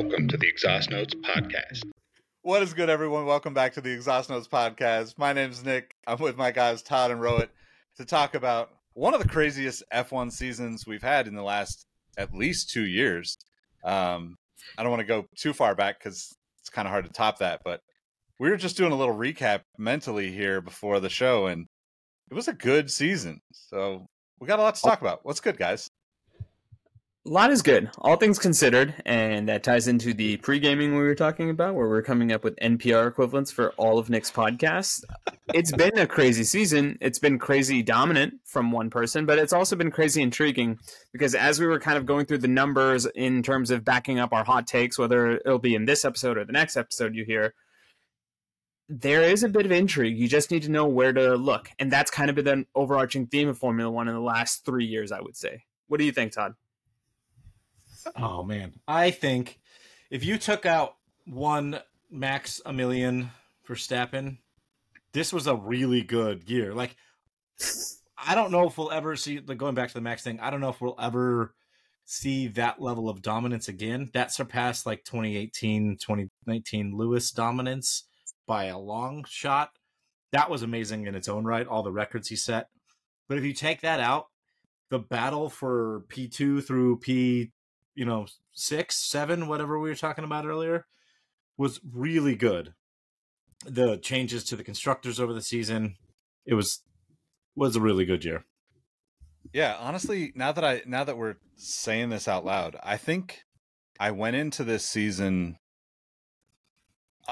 Welcome to the Exhaust Notes Podcast. What is good, everyone? Welcome back to the Exhaust Notes Podcast. My name's Nick. I'm with my guys Todd and Rohit to talk about one of the craziest F1 seasons we've had in the last at least two years. Um, I don't want to go too far back because it's kind of hard to top that, but we were just doing a little recap mentally here before the show, and it was a good season. So we got a lot to talk about. What's good, guys? A lot is good, all things considered, and that ties into the pre gaming we were talking about, where we're coming up with NPR equivalents for all of Nick's podcasts. It's been a crazy season. It's been crazy dominant from one person, but it's also been crazy intriguing because as we were kind of going through the numbers in terms of backing up our hot takes, whether it'll be in this episode or the next episode you hear, there is a bit of intrigue. You just need to know where to look. And that's kind of been an overarching theme of Formula One in the last three years, I would say. What do you think, Todd? Oh man, I think if you took out one max a million for Stappen, this was a really good year. Like, I don't know if we'll ever see. Like going back to the max thing, I don't know if we'll ever see that level of dominance again. That surpassed like 2018, 2019 Lewis dominance by a long shot. That was amazing in its own right. All the records he set. But if you take that out, the battle for P2 through P you know six, seven, whatever we were talking about earlier, was really good. The changes to the constructors over the season, it was was a really good year. Yeah, honestly, now that I now that we're saying this out loud, I think I went into this season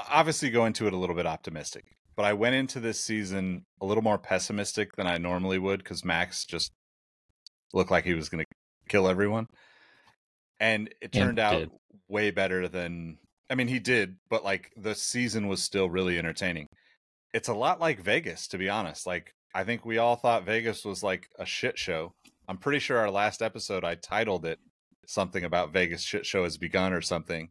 obviously go into it a little bit optimistic, but I went into this season a little more pessimistic than I normally would because Max just looked like he was going to kill everyone and it turned and out way better than I mean he did, but like the season was still really entertaining. It's a lot like Vegas, to be honest. Like I think we all thought Vegas was like a shit show. I'm pretty sure our last episode I titled it something about Vegas shit show has begun or something.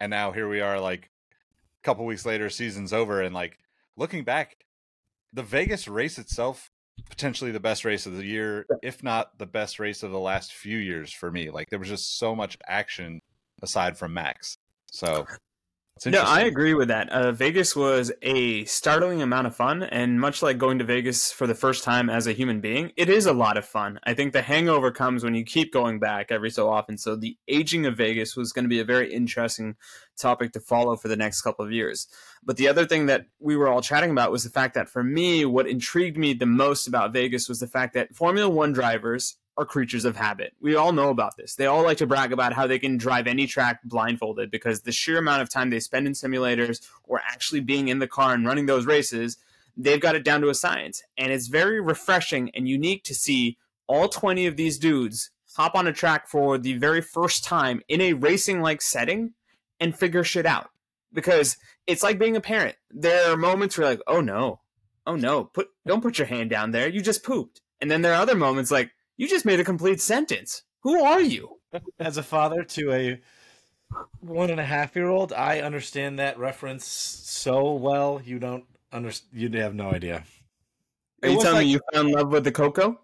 And now here we are like a couple weeks later, season's over and like looking back, the Vegas race itself potentially the best race of the year, if not the best race of the last few years for me. Like there was just so much action aside from Max. So no, I agree with that. Uh, Vegas was a startling amount of fun, and much like going to Vegas for the first time as a human being, it is a lot of fun. I think the hangover comes when you keep going back every so often. So the aging of Vegas was going to be a very interesting topic to follow for the next couple of years. But the other thing that we were all chatting about was the fact that for me, what intrigued me the most about Vegas was the fact that Formula One drivers are creatures of habit. We all know about this. They all like to brag about how they can drive any track blindfolded because the sheer amount of time they spend in simulators or actually being in the car and running those races, they've got it down to a science. And it's very refreshing and unique to see all 20 of these dudes hop on a track for the very first time in a racing like setting and figure shit out. Because it's like being a parent. There are moments where like, oh no, oh no, put don't put your hand down there. You just pooped. And then there are other moments like, you just made a complete sentence. Who are you? As a father to a one and a half year old, I understand that reference so well. You don't understand. You have no idea. Are you telling like, me you fell in love with the Coco?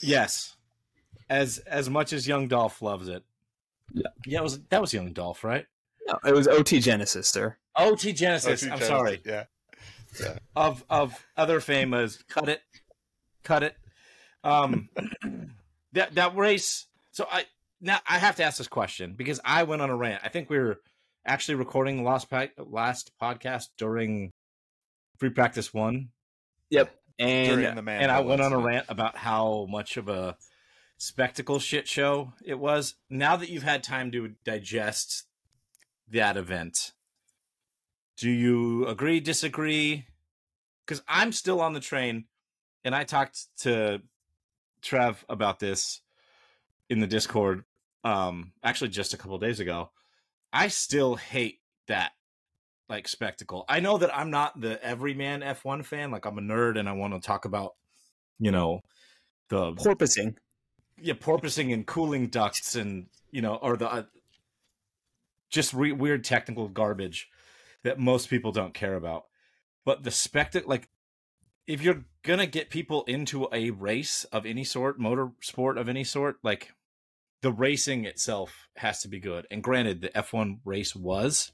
Yes, as as much as Young Dolph loves it. Yeah, yeah. It was that was Young Dolph, right? No, it was OT Genasis, sir. OT Genasis. OT I'm Genasis, sorry. Yeah. yeah. Of of other famous, cut it, cut it. Um, that that race. So I now I have to ask this question because I went on a rant. I think we were actually recording the last last podcast during free practice one. Yep, and and I went on a rant about how much of a spectacle shit show it was. Now that you've had time to digest that event, do you agree? Disagree? Because I'm still on the train, and I talked to Trev about this in the Discord. Um, actually, just a couple days ago. I still hate that like spectacle. I know that I'm not the everyman F1 fan. Like I'm a nerd and I want to talk about, you know, the porpoising. Yeah, porpoising and cooling ducts and you know, or the uh, just re- weird technical garbage that most people don't care about. But the spectacle, like if you're gonna get people into a race of any sort, motor sport of any sort, like the racing itself has to be good. And granted, the F1 race was,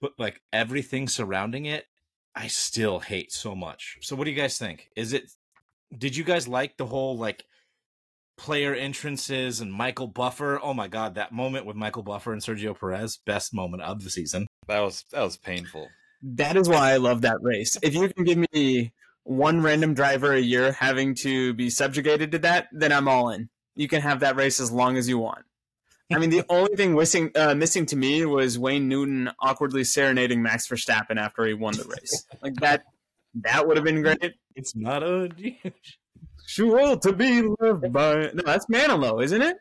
but like everything surrounding it, I still hate so much. So what do you guys think? Is it did you guys like the whole like player entrances and Michael Buffer? Oh my god, that moment with Michael Buffer and Sergio Perez, best moment of the season. That was that was painful. That is why I love that race. If you can give me one random driver a year having to be subjugated to that, then I'm all in. You can have that race as long as you want. I mean, the only thing missing uh, missing to me was Wayne Newton awkwardly serenading Max Verstappen after he won the race. Like that, that would have been great. It's not a Sure to be loved by. No, that's Manilow, isn't it?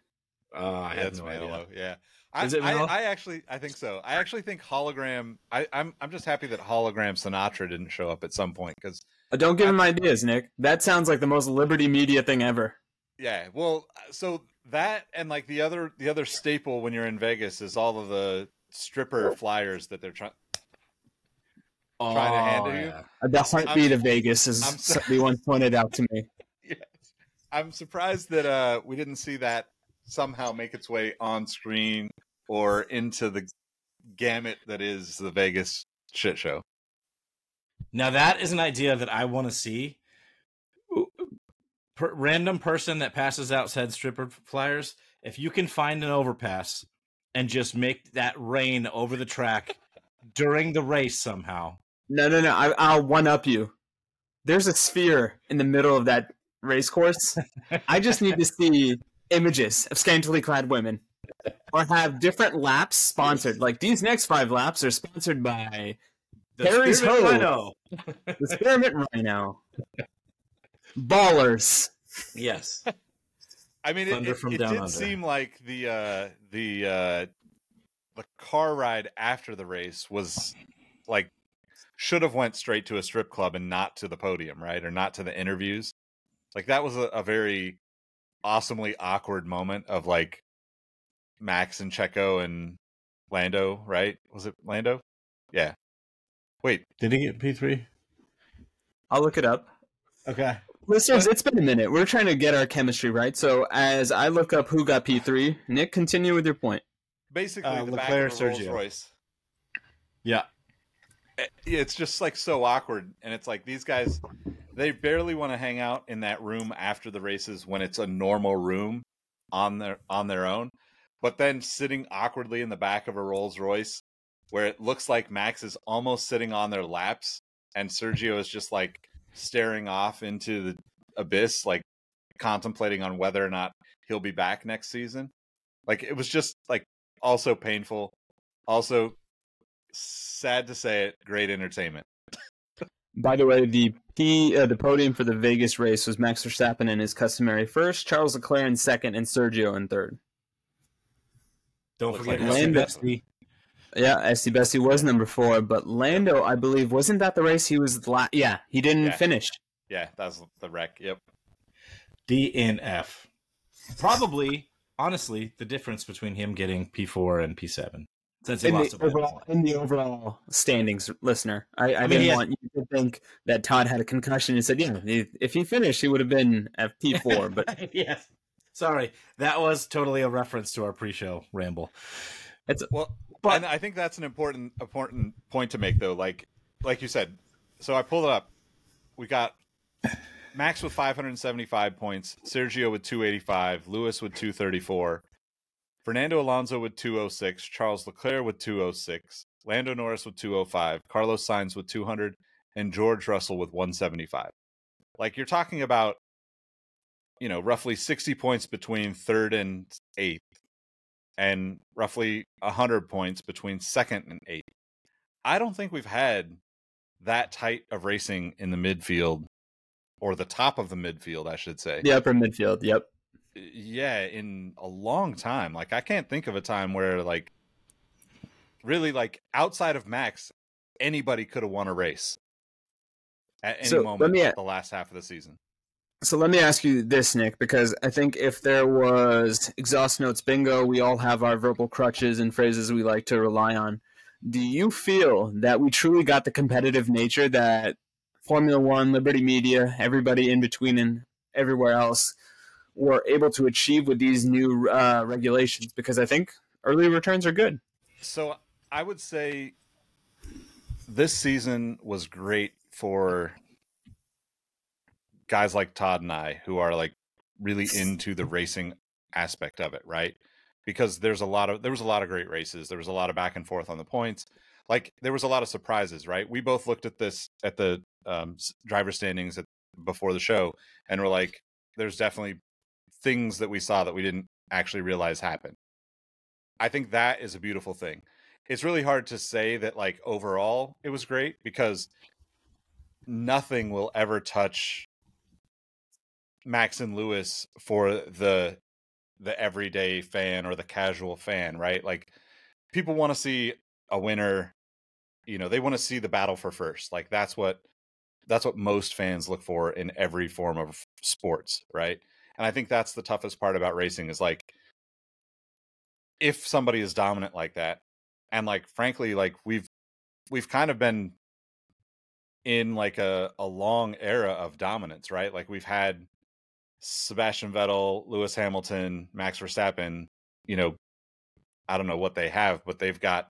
Uh, I Yeah, have it's no Manilow. idea. Yeah. I, Is it I, Manilow? I actually I think so. I actually think hologram. I, I'm I'm just happy that hologram Sinatra didn't show up at some point because Don't give him ideas, Nick. That sounds like the most Liberty Media thing ever. yeah. Well, so that and like the other the other staple when you're in Vegas is all of the stripper flyers that they're trying. Trying to handle you? yeah. Uh, The heartbeat of Vegas, as I'm somebody once pointed out to me. Yes. I'm surprised that uh we didn't see that somehow make its way on screen or into the gamut that is the Vegas shit show. Now that is an idea that I want to see. Per- random person that passes out said stripper flyers. If you can find an overpass and just make that rain over the track during the race somehow. No, no, no. I, I'll one up you. There's a sphere in the middle of that race course. I just need to see images of scantily clad women or have different laps sponsored. Like these next five laps are sponsored by The Harry's Ho. Rhino. the Spearmint Rhino. Ballers. Yes. I mean, it, Thunder it, from it Down did Under. seem like the uh, the uh, the car ride after the race was like should have went straight to a strip club and not to the podium, right, or not to the interviews. Like that was a, a very awesomely awkward moment of like Max and Checo and Lando, right? Was it Lando? Yeah. Wait, Did he get P three? I'll look it up. Okay. Listeners, it's been a minute. We're trying to get our chemistry right. So as I look up who got P3, Nick, continue with your point. basically Uh, the Leclerc, back of a Rolls Sergio. Royce. Yeah. it's just like so awkward and it's like these guys they barely want to hang out in that room after the races when it's a normal room on their on their own but then sitting awkwardly in the back of a Rolls Royce where it looks like Max is almost sitting on their laps and Sergio is just like staring off into the abyss like contemplating on whether or not he'll be back next season like it was just like also painful also sad to say it great entertainment By the way, the P, uh, the podium for the Vegas race was Max Verstappen in his customary first, Charles Leclerc in second, and Sergio in third. Don't Looks forget like Lando. Bestie. Yeah, Esty Bessie was number four, but Lando, I believe, wasn't that the race he was? La- yeah, he didn't Yeah. finish. yeah that's the wreck yep DNF. Probably, honestly, the difference between him getting P4 and P7. Since he In lost the, overall, in the overall standings, listener, I, I, mean, didn't he has- want you to think that Todd had a concussion and said, "Yeah, if- if he finished, he would have been at P four. But yes. Sorry, that was totally a reference to our pre-show ramble. It's well But- and i think that's an important important point to make though. Like like you said so i pulled it up. We got max with 575 points sergio with 285 lewis with 234 fernando alonso with 206 charles leclerc with 206 lando norris with 205 carlos sainz with 200 and george russell with 175 like you're talking about you know roughly 60 points between third and eighth and roughly 100 points between second and eighth. I don't think we've had that tight of racing in the midfield or the top of the midfield i should say. The upper midfield, yep. yeah in a long time. Like i can't think of a time where like really like outside of max anybody could have won a race at any So, moment me the last half of the season So let me ask you this, Nick, because I think if there was exhaust notes bingo, we all have our verbal crutches and phrases we like to rely on. Do you feel that we truly got the competitive nature that Formula One, Liberty Media, everybody in between, and everywhere else were able to achieve with these new uh, regulations because I think early returns are good. So I would say this season was great for guys like Todd and I who are like really into the racing aspect of it, right? Because there's a lot of there was a lot of great races. There was a lot of back and forth on the points. Like there was a lot of surprises, right? We both looked at this at the um, driver standings at, before the show, and we're like, "There's definitely things that we saw that we didn't actually realize happened." I think that is a beautiful thing. It's really hard to say that like overall it was great because nothing will ever touch Max and Lewis for the the everyday fan or the casual fan, right? Like people want to see a winner, you know, they want to see the battle for first. Like that's what that's what most fans look for in every form of sports, right? And I think that's the toughest part about racing is like if somebody is dominant like that and like frankly like we've we've kind of been in like a a long era of dominance, right? Like we've had Sebastian Vettel, Lewis Hamilton, Max Verstappen, you know, I don't know what they have, but they've got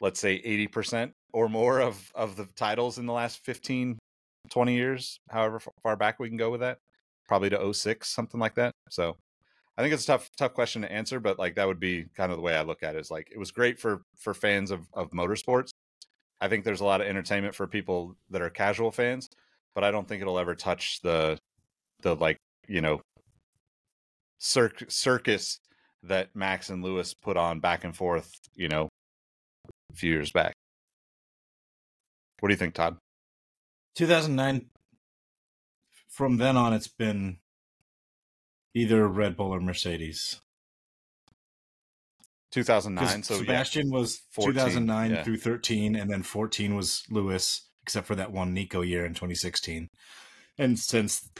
let's say 80% or more of of the titles in the last 15 20 years, however far back we can go with that. Probably to 06, something like that. So I think it's a tough tough question to answer, but like that would be kind of the way I look at it. Is like it was great for for fans of of motorsports. I think there's a lot of entertainment for people that are casual fans, but I don't think it'll ever touch the the like you know circ- circus that Max and Lewis put on back and forth, you know, a few years back. What do you think, Todd? 2009. From then on, it's been either Red Bull or Mercedes. 2009. So Sebastian yeah, was 14, 2009 yeah. through 13, and then 14 was Lewis, except for that one Nico year in 2016. And since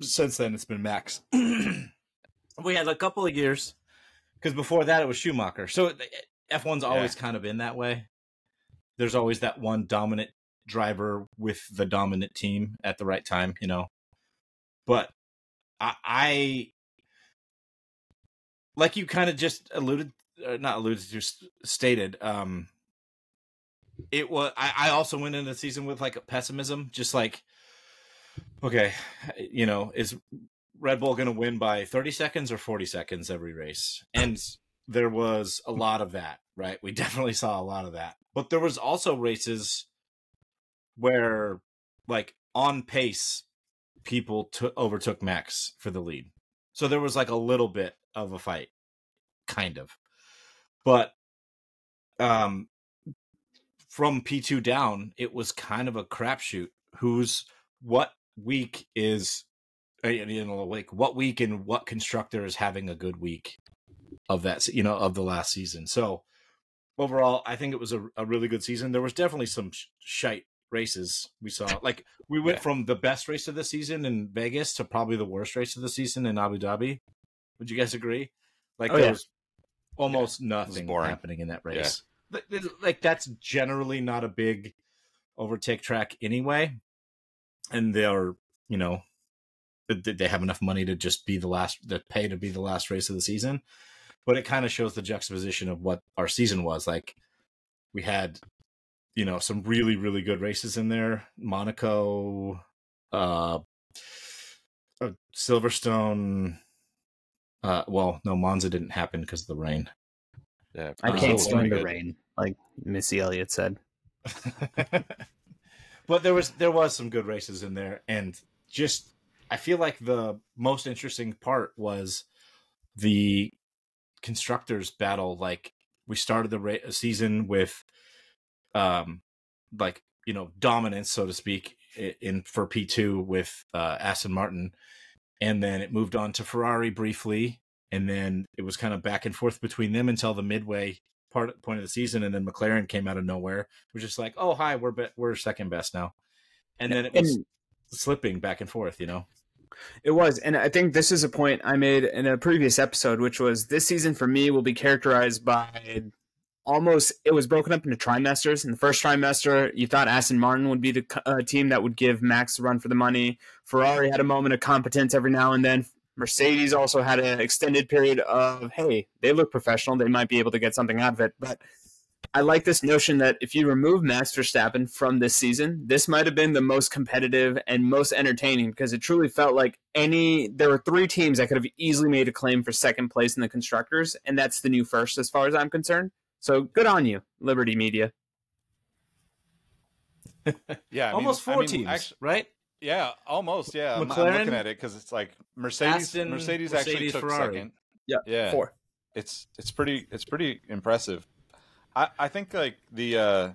since then, it's been Max. we had a couple of years because before that it was Schumacher. So F1's always kind of been that way. There's always that one dominant driver with the dominant team at the right time, you know. But I, I like you kind of just alluded, uh, not alluded to, just stated. Um, it was. I, I also went into the season with like a pessimism, just like, okay, you know, is Red Bull going to win by 30 seconds or 40 seconds every race? And there was a lot of that, right? We definitely saw a lot of that. But there was also races where like on pace people took overtook Max for the lead. So there was like a little bit of a fight kind of. But um from P2 down, it was kind of a crapshoot who's what week is uh, you know like what week and what constructor is having a good week of that you know of the last season. So overall i think it was a, a really good season. There was definitely some sh- shite races we saw. Like we went Yeah. from the best race of the season in vegas to probably the worst race of the season in abu dhabi. Would you guys agree? Like Oh, there yeah. was almost nothing boring. happening in that race. Like that's generally not a big overtake track anyway and they're you know th- they have enough money to just be the last to pay to be the last race of the season but it kind of shows the juxtaposition of what our season was like we had you know some really really good races in there monaco uh, uh silverstone uh well no monza didn't happen because of the rain Yeah, I can't Brazil so was stand the rain, like Missy Elliott said. but there was there was some good races in there and just i feel like the most interesting part was the constructors battle. Like we started the ra- season with um like you know dominance so to speak in for p2 with uh aston martin. And then it moved on to ferrari briefly and then it was kind of back and forth between them until the midway part point of the season and then mclaren came out of nowhere it was just like oh hi we're be- we're second best now and then it was And slipping back and forth you know It was, and I think this is a point I made in a previous episode, which was this season for me will be characterized by almost it was broken up into trimesters. In the first trimester, you thought Aston Martin would be the uh, team that would give Max a run for the money. Ferrari had a moment of competence every now and then. Mercedes also had an extended period of, hey, they look professional. They might be able to get something out of it. But I like this notion that if you remove Max Verstappen from this season, this might have been the most competitive and most entertaining because it truly felt like any. There were three teams that could have easily made a claim for second place in the constructors, and that's the new first as far as I'm concerned. So good on you, Liberty Media. yeah, I almost mean, four I mean, teams, Actually, right? Yeah, almost. Yeah, I'm, I'm looking at it because it's like Mercedes. Aston, Mercedes, actually Mercedes, took Ferrari. second. Yeah, Yeah, four. it's it's pretty it's pretty impressive. I I think like the uh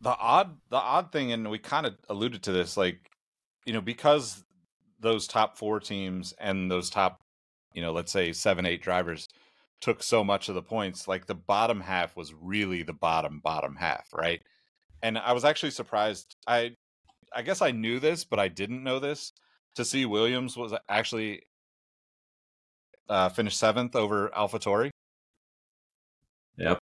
the odd the odd thing, and we kind of alluded to this, like you know because those top four teams and those top you know let's say seven eight drivers took so much of the points like the bottom half was really the bottom bottom half right and i was actually surprised i i guess i knew this but i didn't know this to see williams was actually uh finished seventh over alphatauri Yep.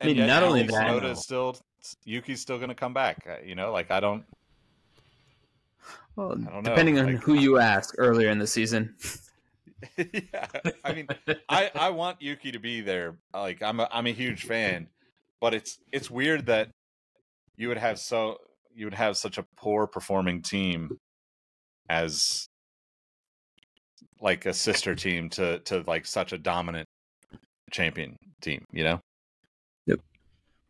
I mean, yet not only Yuki that- Tsunoda is still yuki's still gonna come back uh, you know like i don't Well, I don't know, depending on like- who you ask earlier in the season. yeah i mean I I want Yuki to be there. Like I'm a I'm a huge fan, but it's it's weird that you would have so you would have such a poor performing team as like a sister team to to like such a dominant champion team, you know? Yep.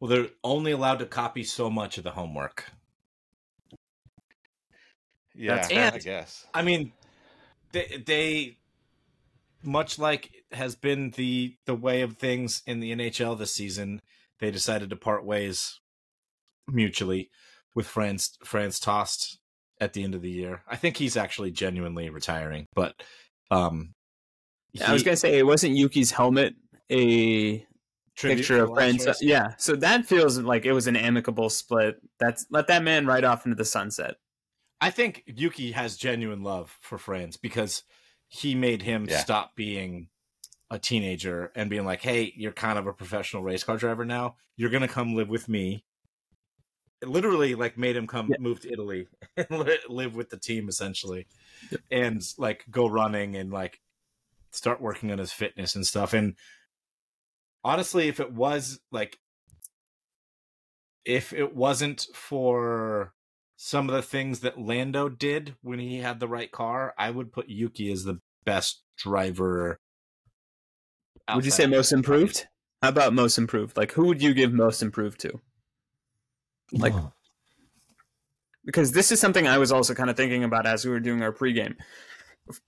Well, they're only allowed to copy so much of the homework. Yeah, That's I guess. I mean, they, they much like has been the the way of things in the NHL this season. They decided to part ways mutually with Franz. Franz Tost at the end of the year. I think he's actually genuinely retiring, but um, I was gonna say, it wasn't Yuki's helmet a picture of last. Yeah, so that feels like it was an amicable split. That's let that man ride off into the sunset. I think Yuki has genuine love for Franz because he made him Yeah. stop being a teenager and being like, "Hey, you're kind of a professional race car driver now. You're gonna come live with me." It literally, like, made him come Yeah. move to Italy and li- live with the team essentially, and like go running and like start working on his fitness and stuff. And honestly, if it was like, if it wasn't for some of the things that Lando did when he had the right car, I would put Yuki as the best driver. Would you say most improved? How about most improved? Like, who would you give most improved to? Like- because this is something I was also kind of thinking about as we were doing our pregame.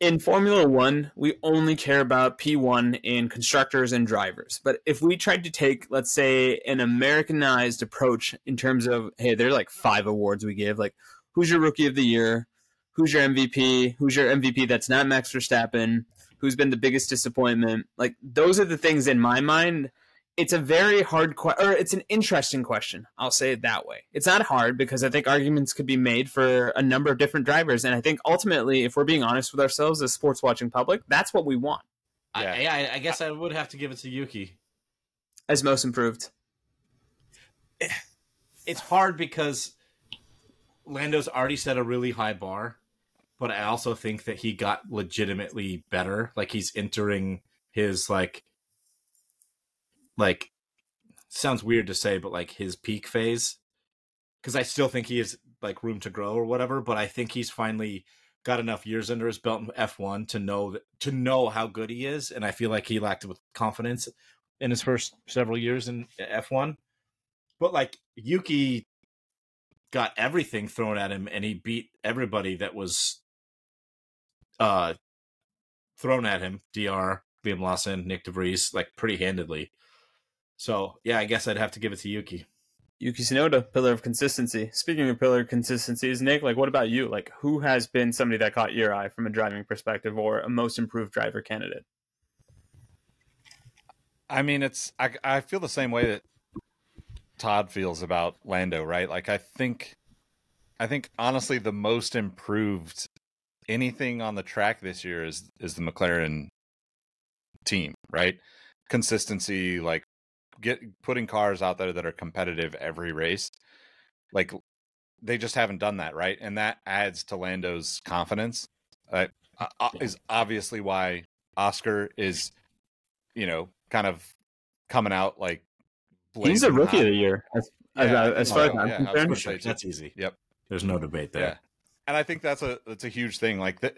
In Formula One, we only care about P1 in constructors and drivers. But if we tried to take, let's say, an Americanized approach in terms of, hey, there are like five awards we give, like who's your rookie of the year? Who's your MVP? Who's your MVP that's not Max Verstappen? Who's been the biggest disappointment? Like, those are the things in my mind it's a very hard question, or it's an interesting question. I'll say it that way. It's not hard because I think arguments could be made for a number of different drivers, and I think ultimately, if we're being honest with ourselves as sports watching public, that's what we want I, I, I guess I would have to give it to Yuki. as most improved. It's hard because Lando's already set a really high bar, but I also think that he got legitimately better. Like he's entering his like like sounds weird to say, but like his peak phase. Because I still think he has like room to grow or whatever, but I think he's finally got enough years under his belt in F one to know that to know how good he is, and I feel like he lacked with confidence in his first several years in F one. But like Yuki got everything thrown at him and he beat everybody that was uh thrown at him. DR, Liam Lawson, Nick DeVries, like pretty handedly. So yeah, I guess I'd have to give it to Yuki. Yuki Tsunoda, pillar of consistency. Speaking of pillar of consistencies, Nick, like what about you? Like who has been somebody that caught your eye from a driving perspective or a most improved driver candidate? I mean, it's I I feel the same way that Todd feels about Lando, right? Like I think I think honestly the most improved anything on the track this year is is the McLaren team, right? Consistency, like get putting cars out there that are competitive every race. Like they just haven't done that, right? And that adds to Lando's confidence. uh, is obviously why Oscar is, you know, kind of coming out like He's a rookie hot. of the year, as, as, Yeah, as far as. I'm Yeah, concerned. That's easy. Yep. There's no debate there. Yeah, and I think that's a that's a huge thing. Like the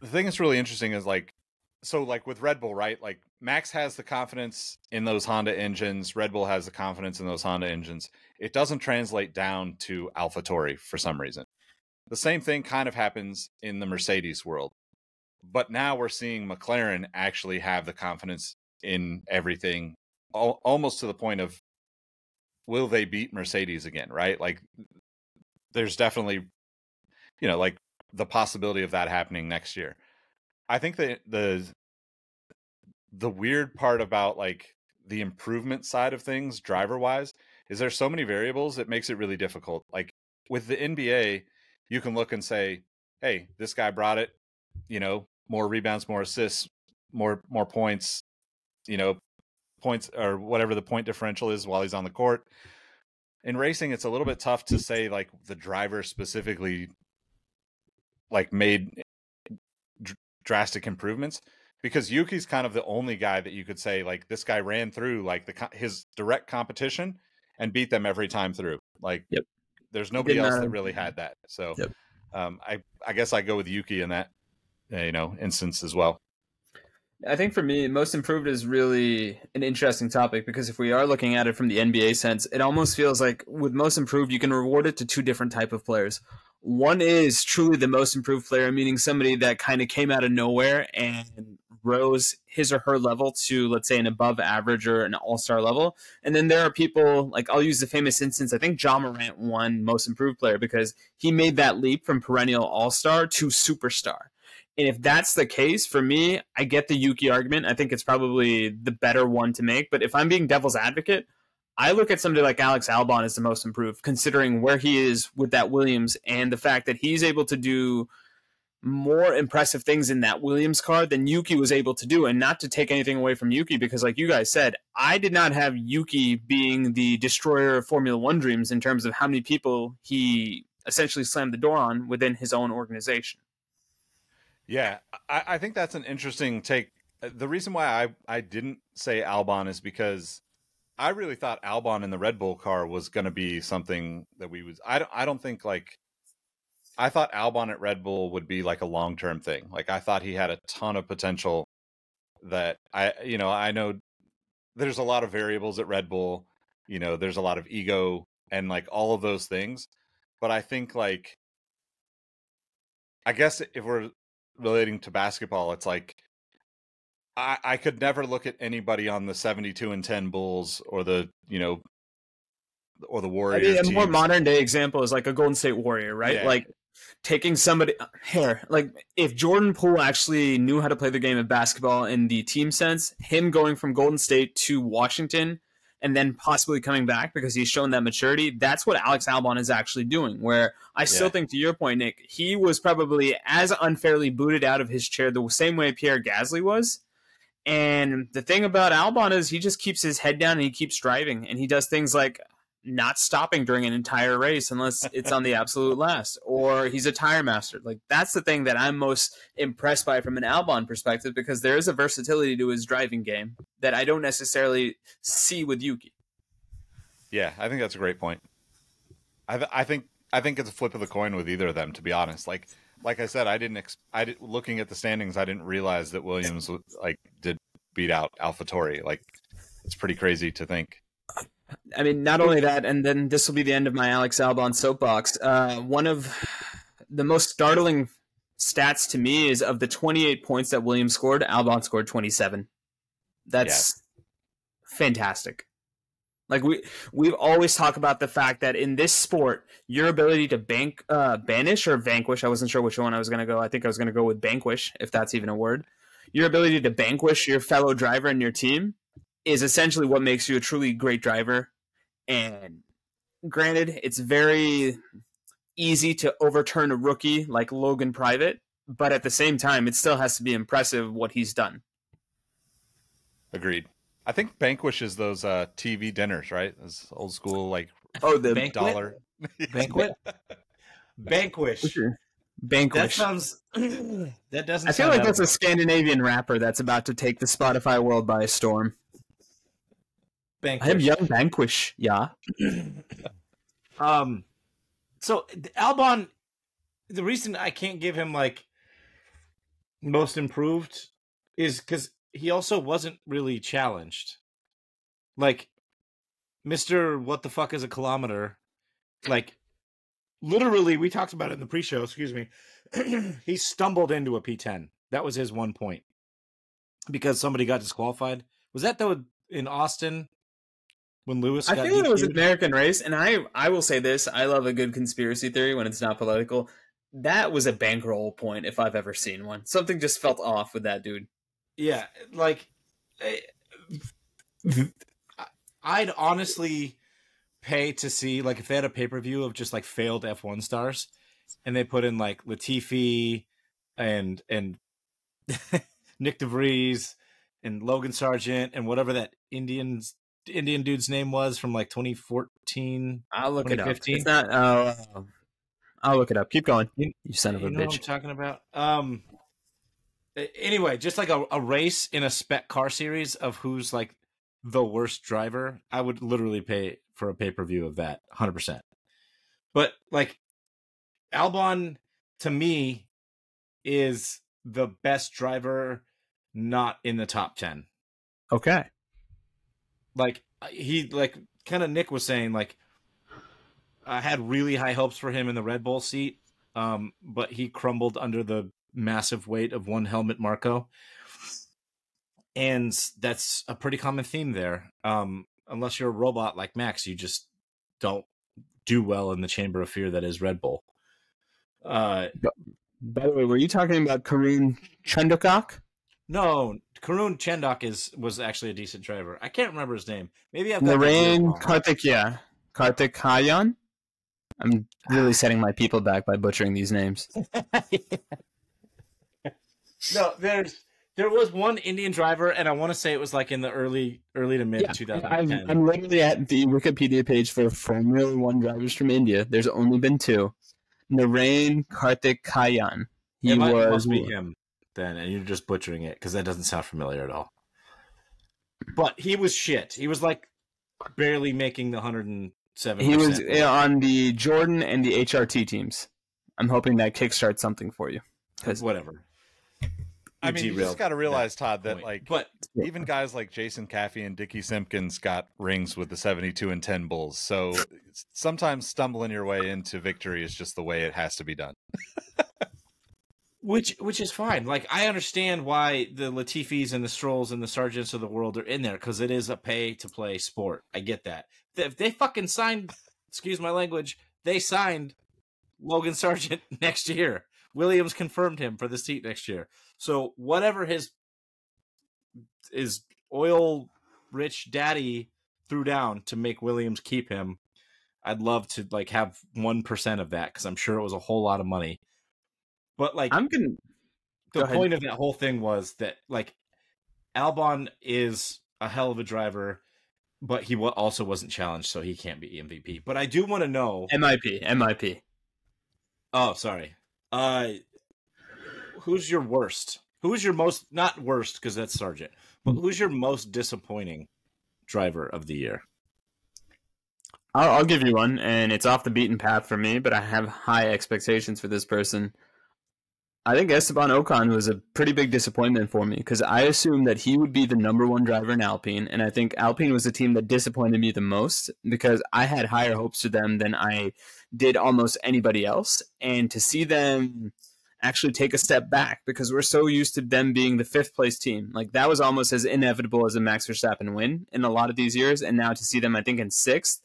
the thing that's really interesting is like so like with Red Bull, right? Like Max has the confidence in those Honda engines. Red Bull has the confidence in those Honda engines. It doesn't translate down to AlphaTauri for some reason. The same thing kind of happens in the Mercedes world, but now we're seeing McLaren actually have the confidence in everything, al- almost to the point of will they beat Mercedes again? Right? Like there's definitely you know like the possibility of that happening next year i think that the the weird part about like the improvement side of things driver wise is there's so many variables it makes it really difficult. Like with the nba you can look and say hey this guy brought it you know more rebounds more assists more more points you know points or whatever the point differential is while he's on the court. In racing it's a little bit tough to say like the driver specifically like made drastic improvements because Yuki's kind of the only guy that you could say like this guy ran through like the his direct competition and beat them every time through like Yep. there's nobody else that really had that so Yep. um I I guess I go with Yuki in that uh, you know instance as well I think for me, most improved is really an interesting topic because if we are looking at it from the NBA sense, it almost feels like with most improved, you can reward it to two different type of players. One is truly the most improved player, meaning somebody that kind of came out of nowhere and rose his or her level to, let's say, an above average or an all star level. And then there are people like I'll use the famous instance. I think Ja Morant won most improved player because he made that leap from perennial all star to superstar. And if that's the case, for me, I get the Yuki argument. I think it's probably the better one to make. But if I'm being devil's advocate, I look at somebody like Alex Albon as the most improved, considering where he is with that Williams and the fact that he's able to do more impressive things in that Williams car than Yuki was able to do. And not to take anything away from Yuki, because like you guys said, I did not have Yuki being the destroyer of Formula One dreams in terms of how many people he essentially slammed the door on within his own organization. Yeah, I, I think that's an interesting take. The reason why I, I didn't say Albon is because I really thought Albon in the Red Bull car was going to be something that we was. I don't. I don't think like. I thought Albon at Red Bull would be like a long term thing. Like I thought he had a ton of potential. That I you know I know there's a lot of variables at Red Bull. You know there's a lot of ego and like all of those things, but I think like. I guess if we're relating to basketball, it's like I, I could never look at anybody on the seventy-two and ten Bulls or the you know or the I Warriors. mean, a more modern day example is like a Golden State Warrior, right? Yeah. Like taking somebody here, like if Jordan Poole actually knew how to play the game of basketball in the team sense, him going from Golden State to Washington and then possibly coming back because he's shown that maturity, that's what Alex Albon is actually doing. Where I still Yeah. think, to your point, Nick, he was probably as unfairly booted out of his chair the same way Pierre Gasly was. And the thing about Albon is he just keeps his head down and he keeps driving and he does things like not stopping during an entire race unless it's on the absolute last or he's a tire master. Like that's the thing that I'm most impressed by from an Albon perspective because there is a versatility to his driving game that I don't necessarily see with Yuki. Yeah, I think that's a great point. I th- I think I think it's a flip of the coin with either of them. To be honest, like like I said, I didn't ex- I did, looking at the standings, I didn't realize that Williams like did beat out AlphaTauri. Like it's pretty crazy to think. I mean, not only that, and then this will be the end of my Alex Albon soapbox. Uh, one of the most startling stats to me is of the 28 points that Williams scored, Albon scored 27. That's fantastic. Like we we've always talked about the fact that in this sport, your ability to bank uh, banish or vanquish, I wasn't sure which one I was going to go. I think I was going to go with vanquish, if that's even a word. Your ability to vanquish your fellow driver and your team is essentially what makes you a truly great driver. And granted, it's very easy to overturn a rookie like Logan Private, but at the same time, it still has to be impressive what he's done. Agreed. I think Banquish is those uh, TV dinners, right? Those old school like Oh, the Banquet? dollar Banquet? Banquish. Sure. Banquish. That sounds. that doesn't. I feel sound like out that's a Scandinavian rapper that's about to take the Spotify world by storm. Banquish. I am young Banquish. yeah. Um, so Albon, the reason I can't give him like most improved is because he also wasn't really challenged. Like, Mister, what the fuck is a kilometer? Like, literally, we talked about it in the pre-show. Excuse me. he stumbled into a P10. That was his one point because somebody got disqualified. Was that though in Austin when Lewis? I think it was DQ'd? an American race, and I I will say this: I love a good conspiracy theory when it's not political. That was a bankroll point if I've ever seen one. Something just felt off with that dude. Yeah, like eh, I'd honestly pay to see like if they had a pay per view of just like failed F one stars, and they put in like Latifi and and Nyck de Vries and Logan Sargeant and whatever that Indian's Indian dude's name was from like 2014. I'll look it up. It's not. Oh, I'll look it up. Keep going. You- You son of a you know what I'm talking about? Um. Anyway, just like a, a race in a spec car series of who's like the worst driver, I would literally pay for a pay per view of that, hundred percent. But like, Albon to me is the best driver, not in the top ten. Okay. Like he like kind of Nick was saying like I had really high hopes for him in the Red Bull seat, um, but he crumbled under the massive weight of one Helmut Marko, and that's a pretty common theme there. Um, unless you're a robot like Max, you just don't do well in the chamber of fear that is Red Bull. Uh, By the way, were you talking about Karun Chandhok? no, Karun Chandhok is was actually a decent driver. I can't remember his name. Maybe I've got the years Karthik, yeah. Karthik Kayan? I'm really setting my people back by butchering these names. No, there's there was one Indian driver, and I want to say it was like in the early early to mid I'm, 2010. I'm literally at the Wikipedia page for Formula One drivers from India. There's only been two. Narain Karthikeyan. He it might, was must be him then, and you're just butchering it because that doesn't sound familiar at all. But he was shit. He was like barely making the 107. he was on the Jordan and the HRT teams. I'm hoping that kickstarts something for you. Because whatever. I You mean, you just got to realize, that Todd, that point. like but even guys like Jason Caffey and Dickey Simpkins got rings with the 72 and 10 Bulls. So sometimes stumbling your way into victory is just the way it has to be done. which which is fine. Like I understand why the Latifis and the Strolls and the Sargeants of the world are in there because it is a pay to play sport. I get that. If they fucking signed, excuse my language, they signed Logan Sargeant next year. Williams confirmed him for the seat next year. So whatever his is oil rich daddy threw down to make Williams keep him, I'd love to like have one percent of that because I'm sure it was a whole lot of money. But like I'm gonna the Go point of that whole thing was that like Albon is a hell of a driver, but he also wasn't challenged, so he can't be MVP. But I do want to know. MIP MIP. Oh, sorry. Uh, who's your worst? Who's your most not worst because that's Sargeant, but who's your most disappointing driver of the year? I'll, I'll give you one, and it's off the beaten path for me, but I have high expectations for this person. I think Esteban Ocon was a pretty big disappointment for me because I assumed that he would be the number one driver in Alpine, and I think Alpine was the team that disappointed me the most because I had higher hopes for them than I did almost anybody else. And to see them actually take a step back because we're so used to them being the fifth place team, like that was almost as inevitable as a Max Verstappen win in a lot of these years, and now to see them, I think, in sixth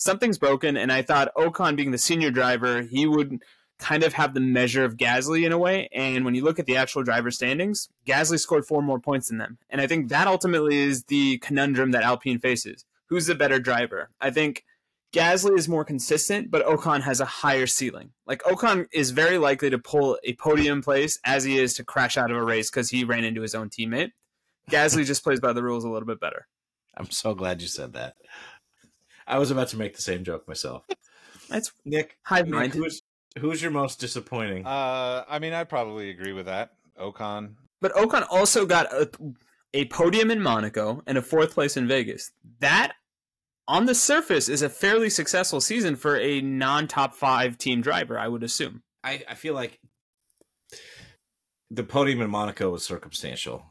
something's broken. And I thought Ocon being the senior driver, he would kind of have the measure of Gasly in a way. And when you look at the actual driver standings, Gasly scored four more points than them. And I think that ultimately is the conundrum that Alpine faces. Who's the better driver? I think Gasly is more consistent, but Ocon has a higher ceiling. Like Ocon is very likely to pull a podium place as he is to crash out of a race because he ran into his own teammate. Gasly just plays by the rules a little bit better. I'm so glad you said that. I was about to make the same joke myself. That's Nick, hive Nick mind. Who's your most disappointing? Uh, I mean, I'd probably agree with that. Ocon. But Ocon also got a, a podium in Monaco and a fourth place in Vegas. That, on the surface, is a fairly successful season for a non-top five team driver. I would assume. I, I feel like the podium in Monaco was circumstantial.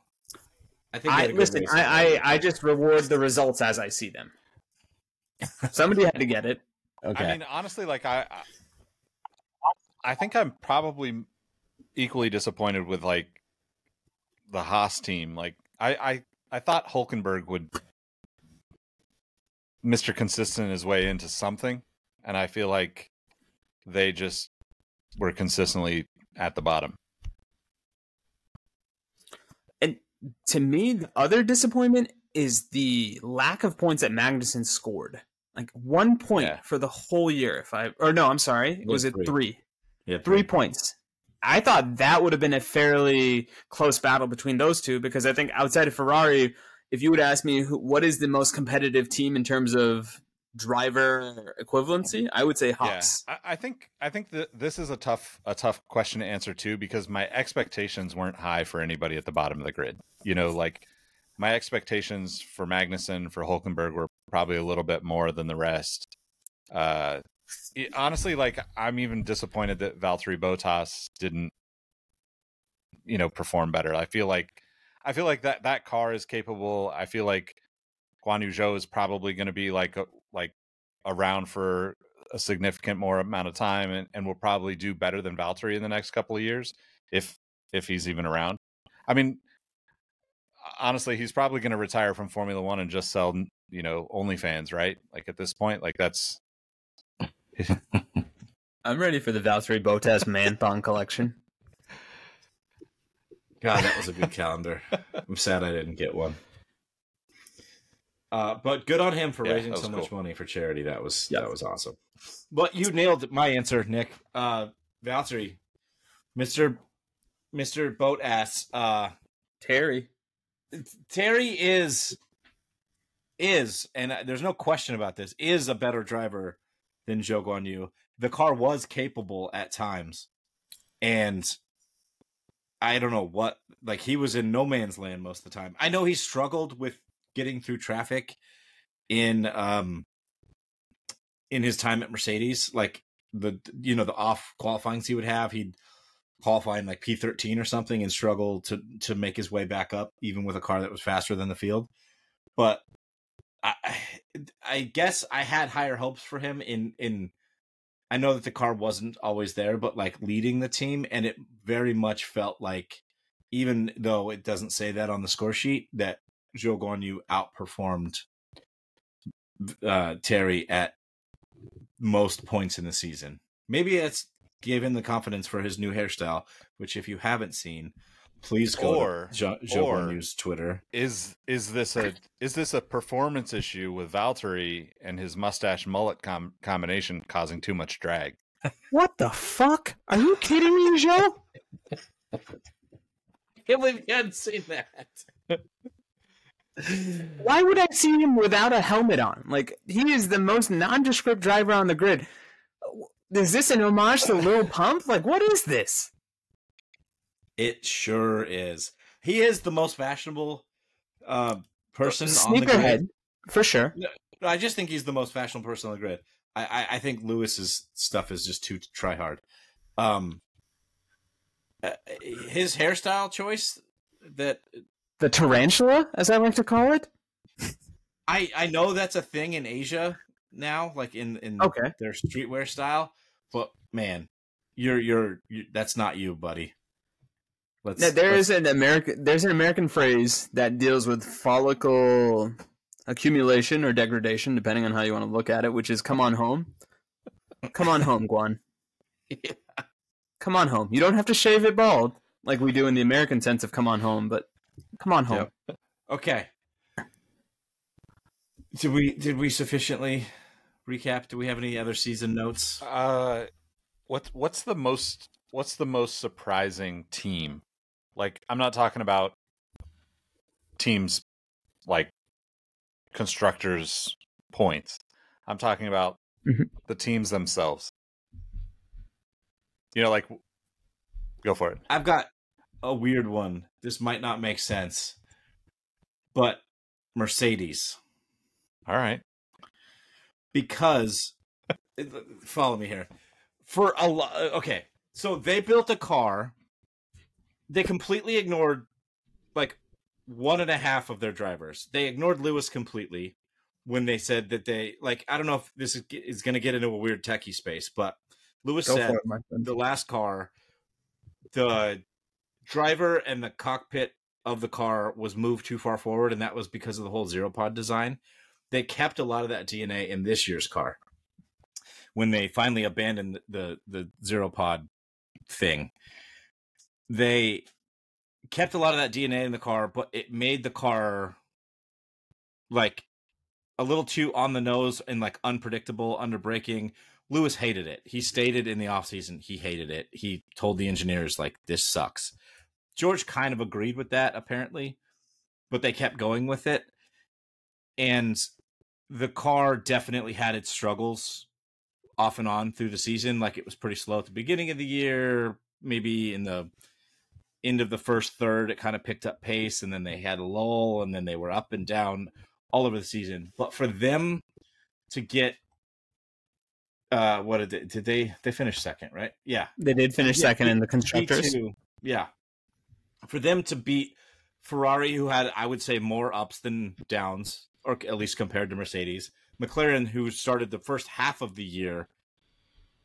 I think I had a good listen. I, I I just reward the results as I see them. Somebody had to get it. Okay. I mean, honestly, like I, I, think I'm probably equally disappointed with like the Haas team. Like I, I, I thought Hulkenberg would Mr. Consistent his way into something, and I feel like they just were consistently at the bottom. And to me, the other disappointment is the lack of points that Magnussen scored. Like one point Yeah. for the whole year. If I or no, I'm sorry, was it three. three? Yeah, three points. I thought that would have been a fairly close battle between those two because I think outside of Ferrari, if you would ask me who, what is the most competitive team in terms of driver equivalency, I would say Haas. Yeah, I, I think I think that this is a tough a tough question to answer too because my expectations weren't high for anybody at the bottom of the grid. You know, like my expectations for Magnussen for Hulkenberg were probably a little bit more than the rest. Uh, it- honestly, like I'm even disappointed that Valtteri Bottas didn't, you know, perform better. I feel like I feel like that that car is capable. I feel like Guan Yu Zhou is probably going to be like a, like around for a significant more amount of time and, and will probably do better than Valtteri in the next couple of years if if he's even around. I mean, honestly, he's probably going to retire from Formula One and just sell you know OnlyFans, right? Like at this point, like that's I'm ready for the Valtteri Bottas Man Thong collection. God, that was a good calendar. I'm sad I didn't get one. Uh, but good on him for Yeah, raising so was much money for charity. That was Yep. that was awesome. But you nailed my answer, Nick. Uh, Valtteri, Mister Mister Boat Ass. Uh, Terry. Terry is is, and there's no question about this, is a better driver than Guan Yu. The car was capable at times, and I don't know what. Like he was in no man's land most of the time. I know he struggled with getting through traffic in um in his time at Mercedes. Like the you know the off qualifyings he would have, he'd qualify in like P13 or something and struggle to to make his way back up, even with a car that was faster than the field. But I I guess I had higher hopes for him in in I know that the car wasn't always there, but like leading the team, and it very much felt like, even though it doesn't say that on the score sheet, that Zhou Guan Yu outperformed uh, Terry at most points in the season. Maybe it's given the confidence for his new hairstyle, which if you haven't seen, please go Or- to Zhou Zhou or- Twitter. is is this a is this a performance issue with Valtteri and his mustache mullet com- combination causing too much drag? What the fuck? Are you kidding me, Joe? can't believe you hadn't seen that. Why would I see him without a helmet on? Like he is the most nondescript driver on the grid. Is this an homage to Lil Pump? Like what is this? It sure is. He is the most fashionable uh, person on the grid. For sure. No, I just think he's the most fashionable person on the grid. I, I, I think Lewis's stuff is just too try hard. Um, uh, his hairstyle choice that The tarantula, as I like to call it. I I know that's a thing in Asia now, like in in Okay. their streetwear style. But man, you're you're, you that's not you, buddy. Let's. Now, there let's- is an American. There's an American phrase that deals with follicle accumulation or degradation, depending on how you want to look at it. Which is "come on home." Come on home, Guan. Come on home. You don't have to shave it bald like we do in the American sense of "come on home," but come on home. Yep. Okay. Did we did we sufficiently recap? Do we have any other season notes? Uh, what's what's the most what's the most surprising team? Like, I'm not talking about teams like constructors points. I'm talking about Mhm. the teams themselves. You know, like go for it. I've got a weird one. This might not make sense, but Mercedes All right. because follow me here for a lot. Okay, so they built a car. They completely ignored like one and a half of their drivers. They ignored Lewis completely when they said that they like. I don't know if this is, is going to get into a weird techie space, but Lewis Go said it, the last car, the driver and the cockpit of the car was moved too far forward, and that was because of the whole zero pod design. They kept a lot of that DNA in this year's car when they finally abandoned the the zero pod thing. They kept a lot of that DNA in the car, but it made the car like a little too on the nose and like unpredictable under braking. Lewis hated it. He stated in the offseason he hated it. He told the engineers like this sucks. George kind of agreed with that apparently, but they kept going with it. And the car definitely had its struggles off and on through the season. Like it was pretty slow at the beginning of the year, maybe in the end of the first third, it kind of picked up pace, and then they had a lull, and then they were up and down all over the season. But for them to get uh what did they did they they finish second, right? Yeah. They did finish Yeah, second P- in the constructors. P2, yeah. For them to beat Ferrari, who had, I would say, more ups than downs, or at least compared to Mercedes, McLaren, who started the first half of the year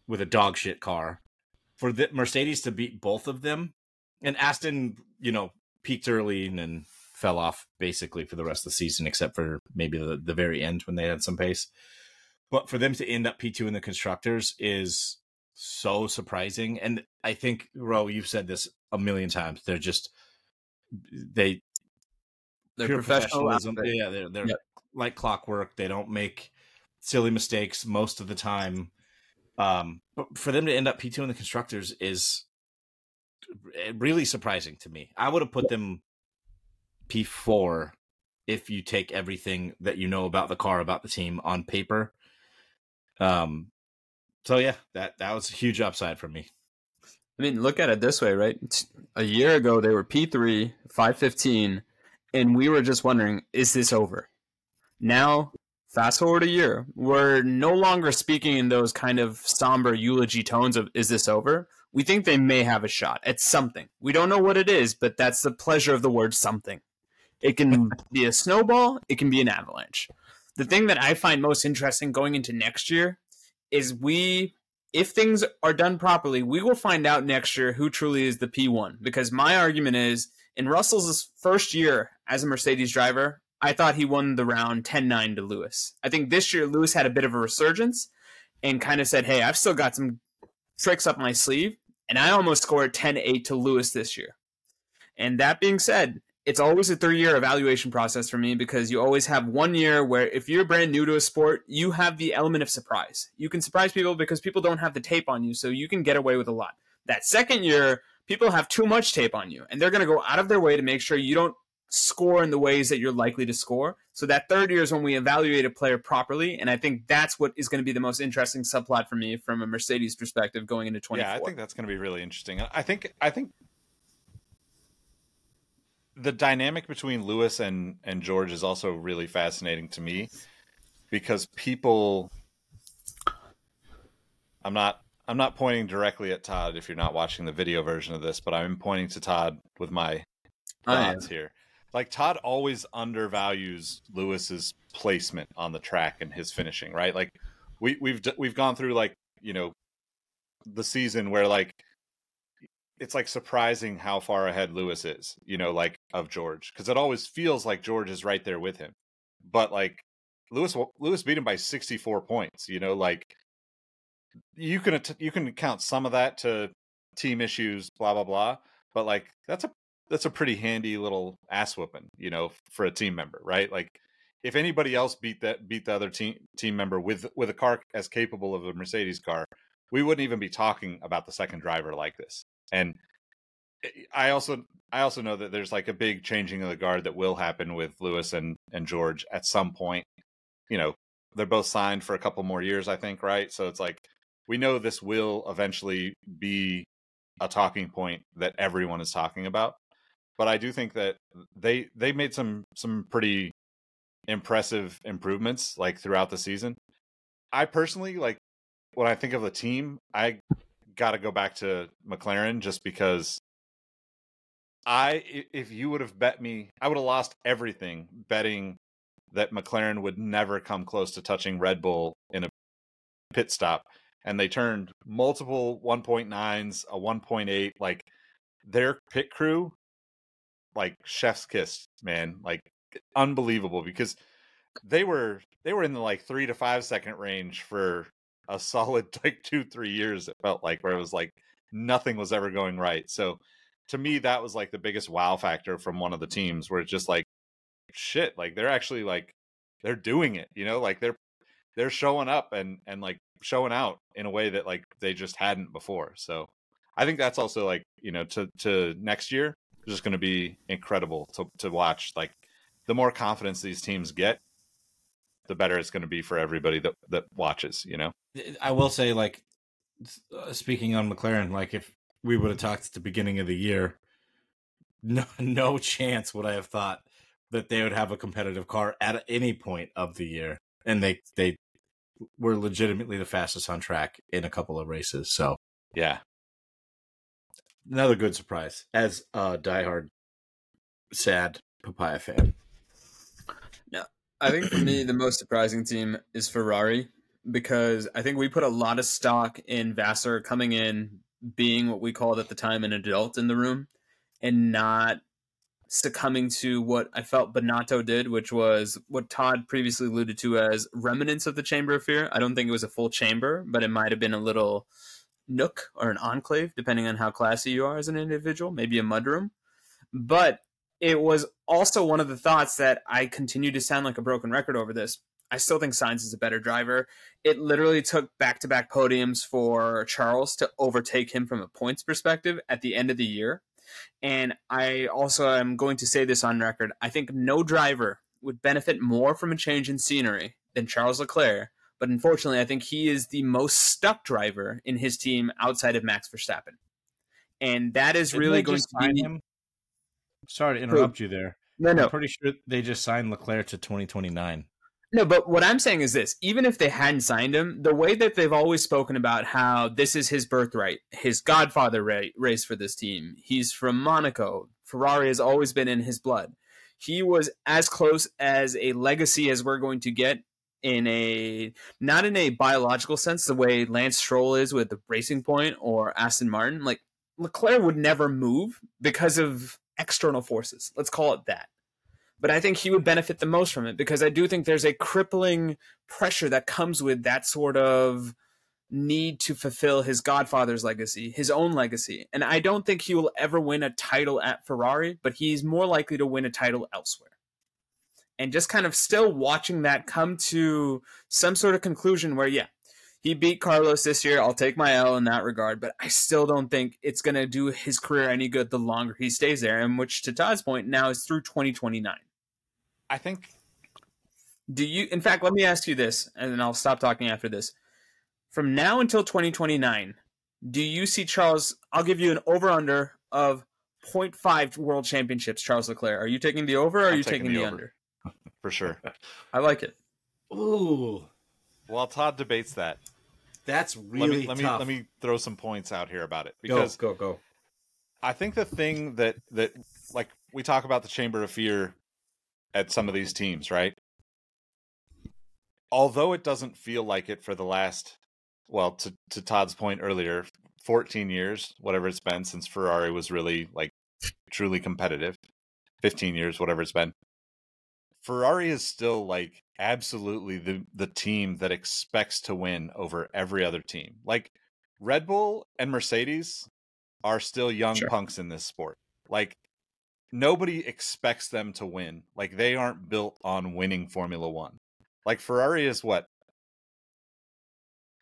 with a dog shit car, for the Mercedes to beat both of them, and Aston, you know, peaked early and then fell off basically for the rest of the season, except for maybe the, the very end when they had some pace. But for them to end up P2 in the constructors is so surprising. And I think, Ro, you've said this a million times. They're just, they, They're professionalism. outfit. Yeah, they're, they're Yep. like clockwork. They don't make silly mistakes most of the time. Um, but for them to end up P2 in the constructors is really surprising to me. I would have put them P4 if you take everything that you know about the car, about the team on paper. Um, so yeah, that that was a huge upside for me. I mean, look at it this way, right? A year ago, they were P3, 515, and we were just wondering, is this over? Now, fast forward a year, we're no longer speaking in those kind of somber eulogy tones of, is this over? We think they may have a shot at something. We don't know what it is, but that's the pleasure of the word something. It can be a snowball, it can be an avalanche. The thing that I find most interesting going into next year is we if things are done properly, we will find out next year who truly is the P1. Because my argument is in Russell's first year as a Mercedes driver, I thought he won the round 10 9 to Lewis. I think this year Lewis had a bit of a resurgence and kind of said, hey, I've still got some tricks up my sleeve. And I almost scored 10 8 to Lewis this year. And that being said, it's always a three year evaluation process for me because you always have one year where if you're brand new to a sport, you have the element of surprise. You can surprise people because people don't have the tape on you, so you can get away with a lot. That second year, people have too much tape on you, and they're going to go out of their way to make sure you don't score in the ways that you're likely to score. So that third year is when we evaluate a player properly, and I think that's what is going to be the most interesting subplot for me from a Mercedes perspective going into 24. Yeah, I think that's going to be really interesting. I think I think the dynamic between Lewis and and George is also really fascinating to me because people I'm not I'm not pointing directly at Todd if you're not watching the video version of this, but I'm pointing to Todd with my thoughts here. Like Todd always undervalues Lewis's placement on the track and his finishing, right? Like we we've we've gone through like, you know, the season where like it's like surprising how far ahead Lewis is, you know, like of George, because it always feels like George is right there with him. But like Lewis, Lewis beat him by 64 points. You know, like you can you can count some of that to team issues, blah blah blah. But like that's a that's a pretty handy little ass whooping, you know, for a team member, right? Like if anybody else beat that beat the other team team member with with a car as capable of a Mercedes car, we wouldn't even be talking about the second driver like this. And eh, I also I also know that there's like a big changing of the guard that will happen with Lewis and and George at some point. You know, they're both signed for a couple more years, I think, right? So it's like we know this will eventually be a talking point that everyone is talking about. But I do think that they they made some some pretty impressive improvements like throughout the season. I personally like when I think of the team, I got to go back to McLaren just because I if you would have bet me, I would have lost everything betting that McLaren would never come close to touching Red Bull in a pit stop and they turned multiple 1.9s, a 1.8 like their pit crew like chef's kiss, man. Like unbelievable because they were they were in the like 3 to 5 second range for a solid like 2 3 years it felt like where it was like nothing was ever going right. So to me that was like the biggest wow factor from one of the teams where it's just like shit like they're actually like they're doing it you know like they're they're showing up and and like showing out in a way that like they just hadn't before so i think that's also like you know to to next year just going to be incredible to to watch. Like the more confidence these teams get the better it's going to be for everybody that that watches you know? I will say, like, uh, speaking on McLaren, like, if we would have talked at the beginning of the year, no, no chance would I have thought that they would have a competitive car at any point of the year, and they they were legitimately the fastest on track in a couple of races. So. Yeah another good surprise as a diehard sad papaya fan. No, I think for me, the most surprising team is Ferrari because I think we put a lot of stock in Vasseur coming in, being what we called at the time an adult in the room, and not succumbing to what I felt Binotto did, which was what Todd previously alluded to as remnants of the Chamber of Fear. I don't think it was a full chamber, but it might have been a little nook or an enclave, depending on how classy you are as an individual, maybe a mudroom. But it was also one of the thoughts that I continue to sound like a broken record over this. I still think Sainz is a better driver. It literally took back to back podiums for Charles to overtake him from a points perspective at the end of the year. And I also am going to say this on record. I think no driver would benefit more from a change in scenery than Charles Leclerc. But unfortunately, I think he is the most stuck driver in his team outside of Max Verstappen. And that is Didn't really going to be. him? Sorry to interrupt you there. No, no. I'm pretty sure they just signed Leclerc to 2029. No, but what I'm saying is this: even if they hadn't signed him, the way that they've always spoken about how this is his birthright, his godfather ra- race for this team. He's from Monaco. Ferrari has always been in his blood. He was as close as a legacy as we're going to get in a not in a biological sense, the way Lance Stroll is with the Racing Point or Aston Martin. Like Leclerc would never move because of external forces. Let's call it that but I think he would benefit the most from it because I do think there's a crippling pressure that comes with that sort of need to fulfill his godfather's legacy, his own legacy. And I don't think he will ever win a title at Ferrari, but he's more likely to win a title elsewhere. And just kind of still watching that come to some sort of conclusion where, yeah, he beat Carlos this year. I'll take my L in that regard, but I still don't think it's going to do his career any good the longer he stays there. And which, to Todd's point, now is through 2029. i think Do you, in fact, let me ask you this, and then I'll stop talking after this. From now until 2029, do you see Charles? I'll give you an over under of 0.5 world championships, Charles Leclerc. Are you taking the over or are I'm you taking taking, the the, under? For sure I like it. Ooh, while todd debates that that's let really me let me tough. let me throw some points out here about it go because go go. I think the thing that that like we talk about the chamber of fear at some of these teams, right? Although it doesn't feel like it for the last well, to to Todd's point earlier, 14 years, whatever it's been since Ferrari was really like truly competitive. 15 years, whatever it's been. Ferrari is still like absolutely the the team that expects to win over every other team. Like Red Bull and Mercedes are still young Sure. punks in this sport. Like nobody expects them to win. Like they aren't built on winning Formula 1. Like Ferrari is what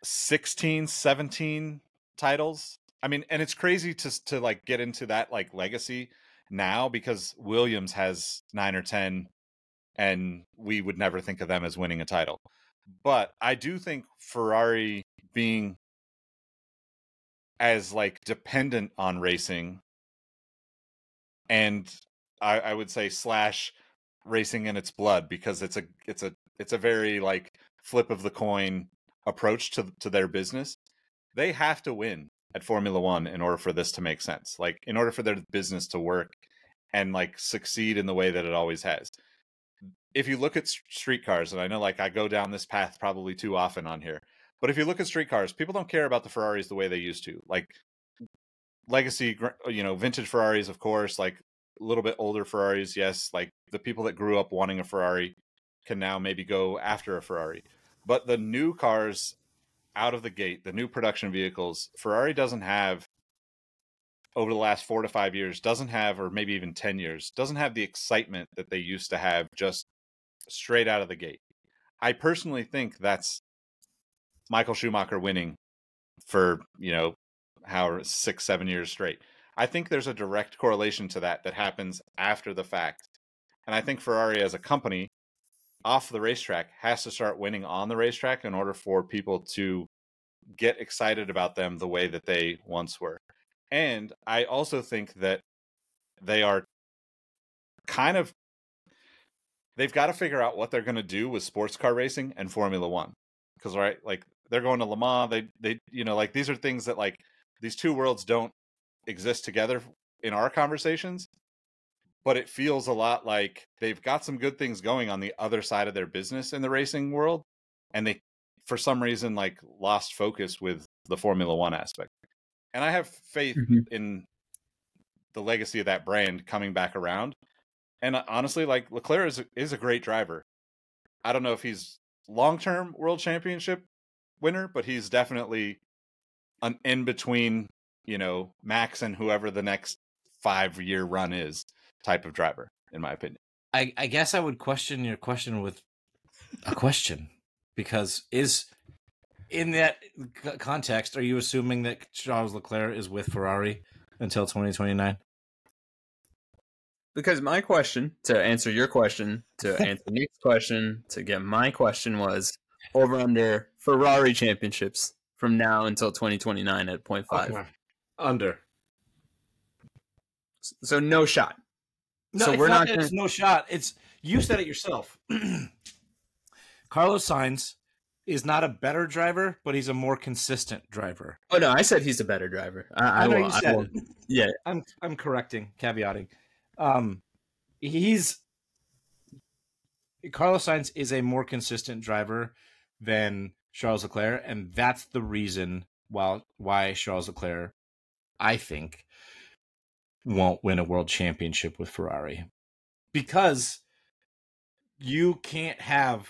16, 17 titles. I mean, and it's crazy to to like get into that like legacy now because Williams has 9 or 10 and we would never think of them as winning a title. But I do think Ferrari being as like dependent on racing and I, I would say slash racing in its blood because it's a it's a it's a very like flip of the coin approach to to their business. They have to win at Formula 1 in order for this to make sense. Like in order for their business to work and like succeed in the way that it always has. If you look at streetcars, and I know like I go down this path probably too often on here. But if you look at streetcars, people don't care about the Ferraris the way they used to. Like legacy, uh, you know, vintage Ferraris, of course, like a little bit older Ferraris, yes. Like the people that grew up wanting a Ferrari can now maybe go after a Ferrari. But the new cars out of the gate, the new production vehicles, Ferrari doesn't have over the last four to five years, doesn't have, or maybe even 10 years, doesn't have the excitement that they used to have just straight out of the gate. I personally think that's Michael Schumacher winning for, you know, how six, seven years straight. I think there's a direct correlation to that that happens after the fact. And I think Ferrari as a company off the racetrack has to start winning on the racetrack in order for people to get excited about them the way that they once were. And I also think that they are kind of they've got to figure out what they're going to do with sports car racing and Formula 1. Cuz right, like they're going to Le Mans, they they you know, like these are things that like these two worlds don't exist together in our conversations but it feels a lot like they've got some good things going on the other side of their business in the racing world and they for some reason like lost focus with the formula 1 aspect and i have faith mm-hmm. in the legacy of that brand coming back around and uh, honestly like leclerc is, is a great driver i don't know if he's long-term world championship winner but he's definitely an in between you know max and whoever the next five year run is type of driver, in my opinion. I, I guess I would question your question with a question because is in that context, are you assuming that Charles Leclerc is with Ferrari until 2029? Because my question, to answer your question, to answer Nick's question, to get my question was over under Ferrari championships from now until 2029 at 0.5. Okay. Under. So no shot. No, so we're not. not gonna... It's no shot. It's you said it yourself. Carlos Sainz is not a better driver, but he's a more consistent driver. Oh no, I said he's a better driver. I, I, I know will, you said. Will, yeah, I'm I'm correcting, caveating. Um, he's Carlos Sainz is a more consistent driver than Charles Leclerc, and that's the reason why why Charles Leclerc, I think, won't win a world championship with Ferrari because you can't have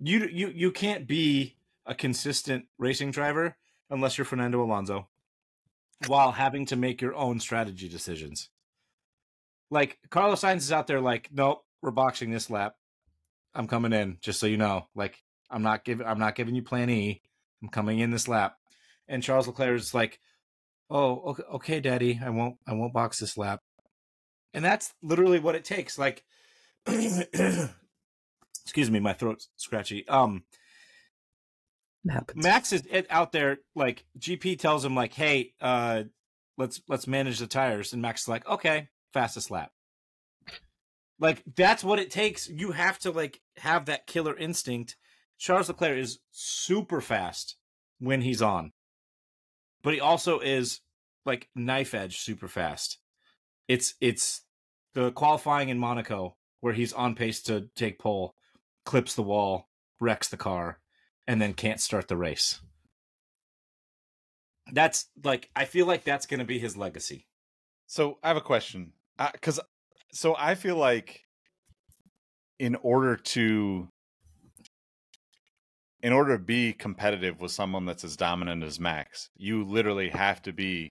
you you you can't be a consistent racing driver unless you're Fernando Alonso while having to make your own strategy decisions. Like Carlos Sainz is out there like, nope, we're boxing this lap. I'm coming in, just so you know. Like I'm not giving I'm not giving you plan E. I'm coming in this lap. And Charles Leclerc is like, oh okay, okay daddy i won't i won't box this lap and that's literally what it takes like excuse me my throat's scratchy um max is out there like gp tells him like hey uh let's let's manage the tires and max is like okay fastest lap like that's what it takes you have to like have that killer instinct charles leclerc is super fast when he's on but he also is like knife edge super fast. It's it's the qualifying in Monaco where he's on pace to take pole, clips the wall, wrecks the car, and then can't start the race. That's like I feel like that's going to be his legacy. So I have a question because uh, so I feel like in order to in order to be competitive with someone that's as dominant as Max, you literally have to be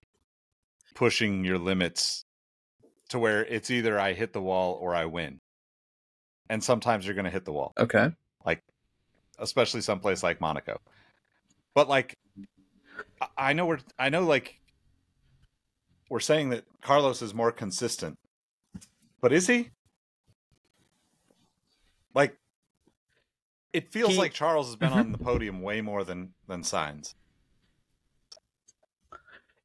pushing your limits to where it's either I hit the wall or I win. And sometimes you're going to hit the wall. Okay. Like, especially someplace like Monaco. But like, I know we're, I know like, we're saying that Carlos is more consistent, but is he? Like, it feels he, like Charles has been mm-hmm. on the podium way more than than Sainz.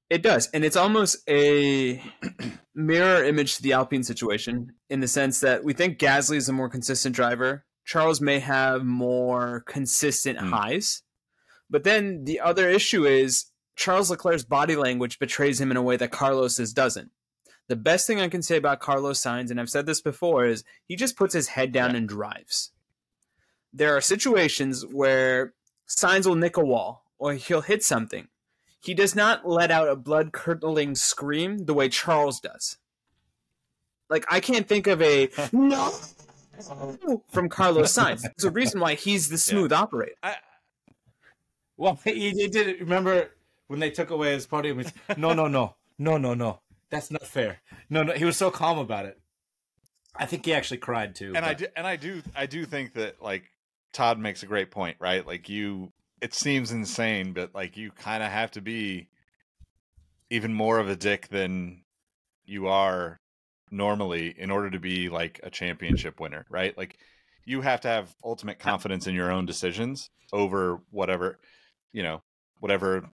It does, and it's almost a mirror image to the Alpine situation in the sense that we think Gasly is a more consistent driver. Charles may have more consistent Mm. highs, but then the other issue is Charles Leclerc's body language betrays him in a way that Carlos's doesn't. The best thing I can say about Carlos Sainz, and I've said this before, is he just puts his head down and drives. There are situations where Sainz will nick a wall or he'll hit something. He does not let out a blood curdling scream the way Charles does. Like I can't think of a no from Carlos Sainz. There's a reason why he's the smooth operator. I, Well, he, he did. Remember when they took away his podium? He's, no, no, no, no, no, no. That's not fair. No, no. He was so calm about it. I think he actually cried too. and I do, and I do, I do think that like Todd makes a great point, right? Like you, it seems insane, but like you kind of have to be even more of a dick than you are normally in order to be like a championship winner, right? Like you have to have ultimate confidence in your own decisions over whatever, you know, whatever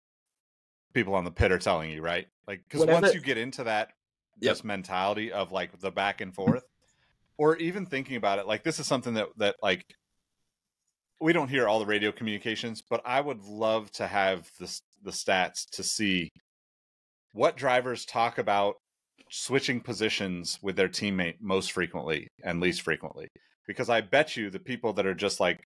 people on the pit are telling you, right? Like because once you get into that Yep. this mentality of like the back and mm-hmm. forth, or even thinking about it, like this is something that that like we don't hear all the radio communications, but I would love to have the the stats to see what drivers talk about switching positions with their teammate most frequently and least frequently. Because I bet you the people that are just like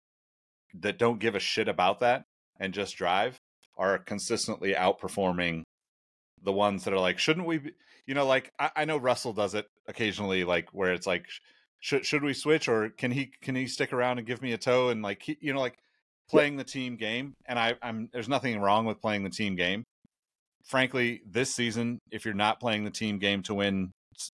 that don't give a shit about that and just drive are consistently outperforming the ones that are like, shouldn't we? Be, you know, like I, I know Russell does it occasionally, like where it's like, should should we switch or can he can he stick around and give me a toe and like he, you know like playing the team game. And I, I'm there's nothing wrong with playing the team game. Frankly, this season, if you're not playing the team game to win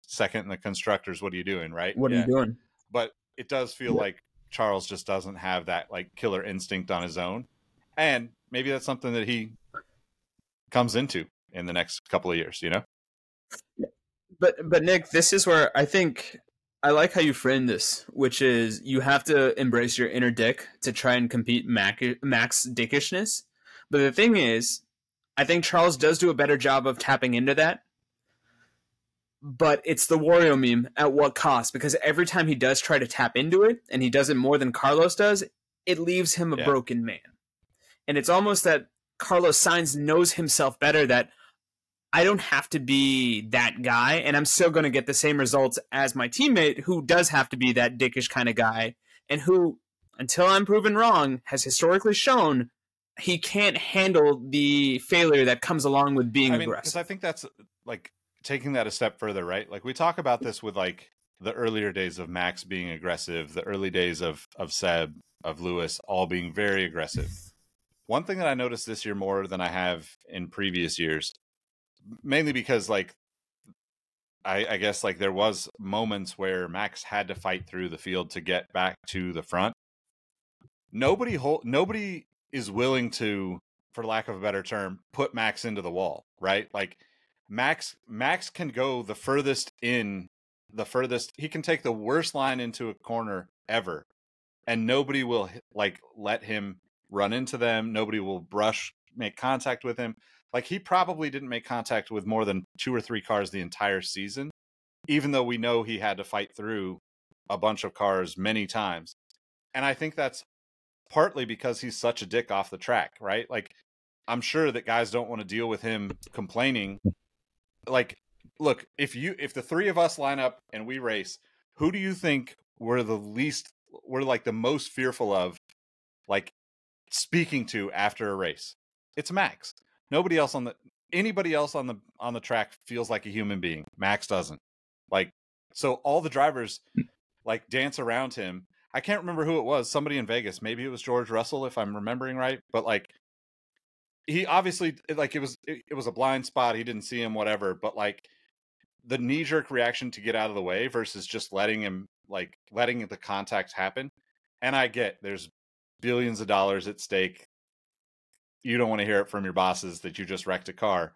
second in the constructors, what are you doing, right? What are Yeah you doing? but it does feel like Charles just doesn't have that like killer instinct on his own. And maybe that's something that he comes into in the next couple of years, you know? But but Nick, this is where I think I like how you frame this, which is you have to embrace your inner dick to try and compete mac- max dickishness. But the thing is, I think Charles does do a better job of tapping into that. But it's the Wario meme at what cost? Because every time he does try to tap into it, and he does it more than Carlos does, it leaves him a Yeah. broken man. And it's almost that Carlos Sainz knows himself better that I don't have to be that guy, and I'm still going to get the same results as my teammate who does have to be that dickish kind of guy, and who, until I'm proven wrong, has historically shown he can't handle the failure that comes along with being I mean, because aggressive. I think that's like taking that a step further, right? Like we talk about this with like the earlier days of Max being aggressive, the early days of of Seb, of Lewis, all being very aggressive. One thing that I noticed this year more than I have in previous years, mainly because like I, I guess like there was moments where Max had to fight through the field to get back to the front. Nobody hold, nobody is willing to, for lack of a better term, put Max into the wall, right? Like Max Max can go the furthest in the furthest he can take the worst line into a corner ever and nobody will like let him run into them nobody will brush make contact with him. Like he probably didn't make contact with more than two or three cars the entire season even though we know he had to fight through a bunch of cars many times. And i think that's partly because he's such a dick off the track right? Like i'm sure that guys don't want to deal with him complaining. Like look if you if the three of us line up and we race who do you think we're the least we're like the most fearful of like speaking to after a race. It's max. Nobody else on the anybody else on the on the track feels like a human being. Max doesn't. Like so all the drivers hmm. like dance around him. I can't remember who it was somebody in vegas. Maybe it was george russell if i'm remembering right but like he obviously eh, like it was it, it was a blind spot. He didn't see him whatever but like the knee jerk reaction to get out of the way versus just letting him like letting the contact happen. And i get there's billions of dollars at stake you don't want to hear it from your bosses that you just wrecked a car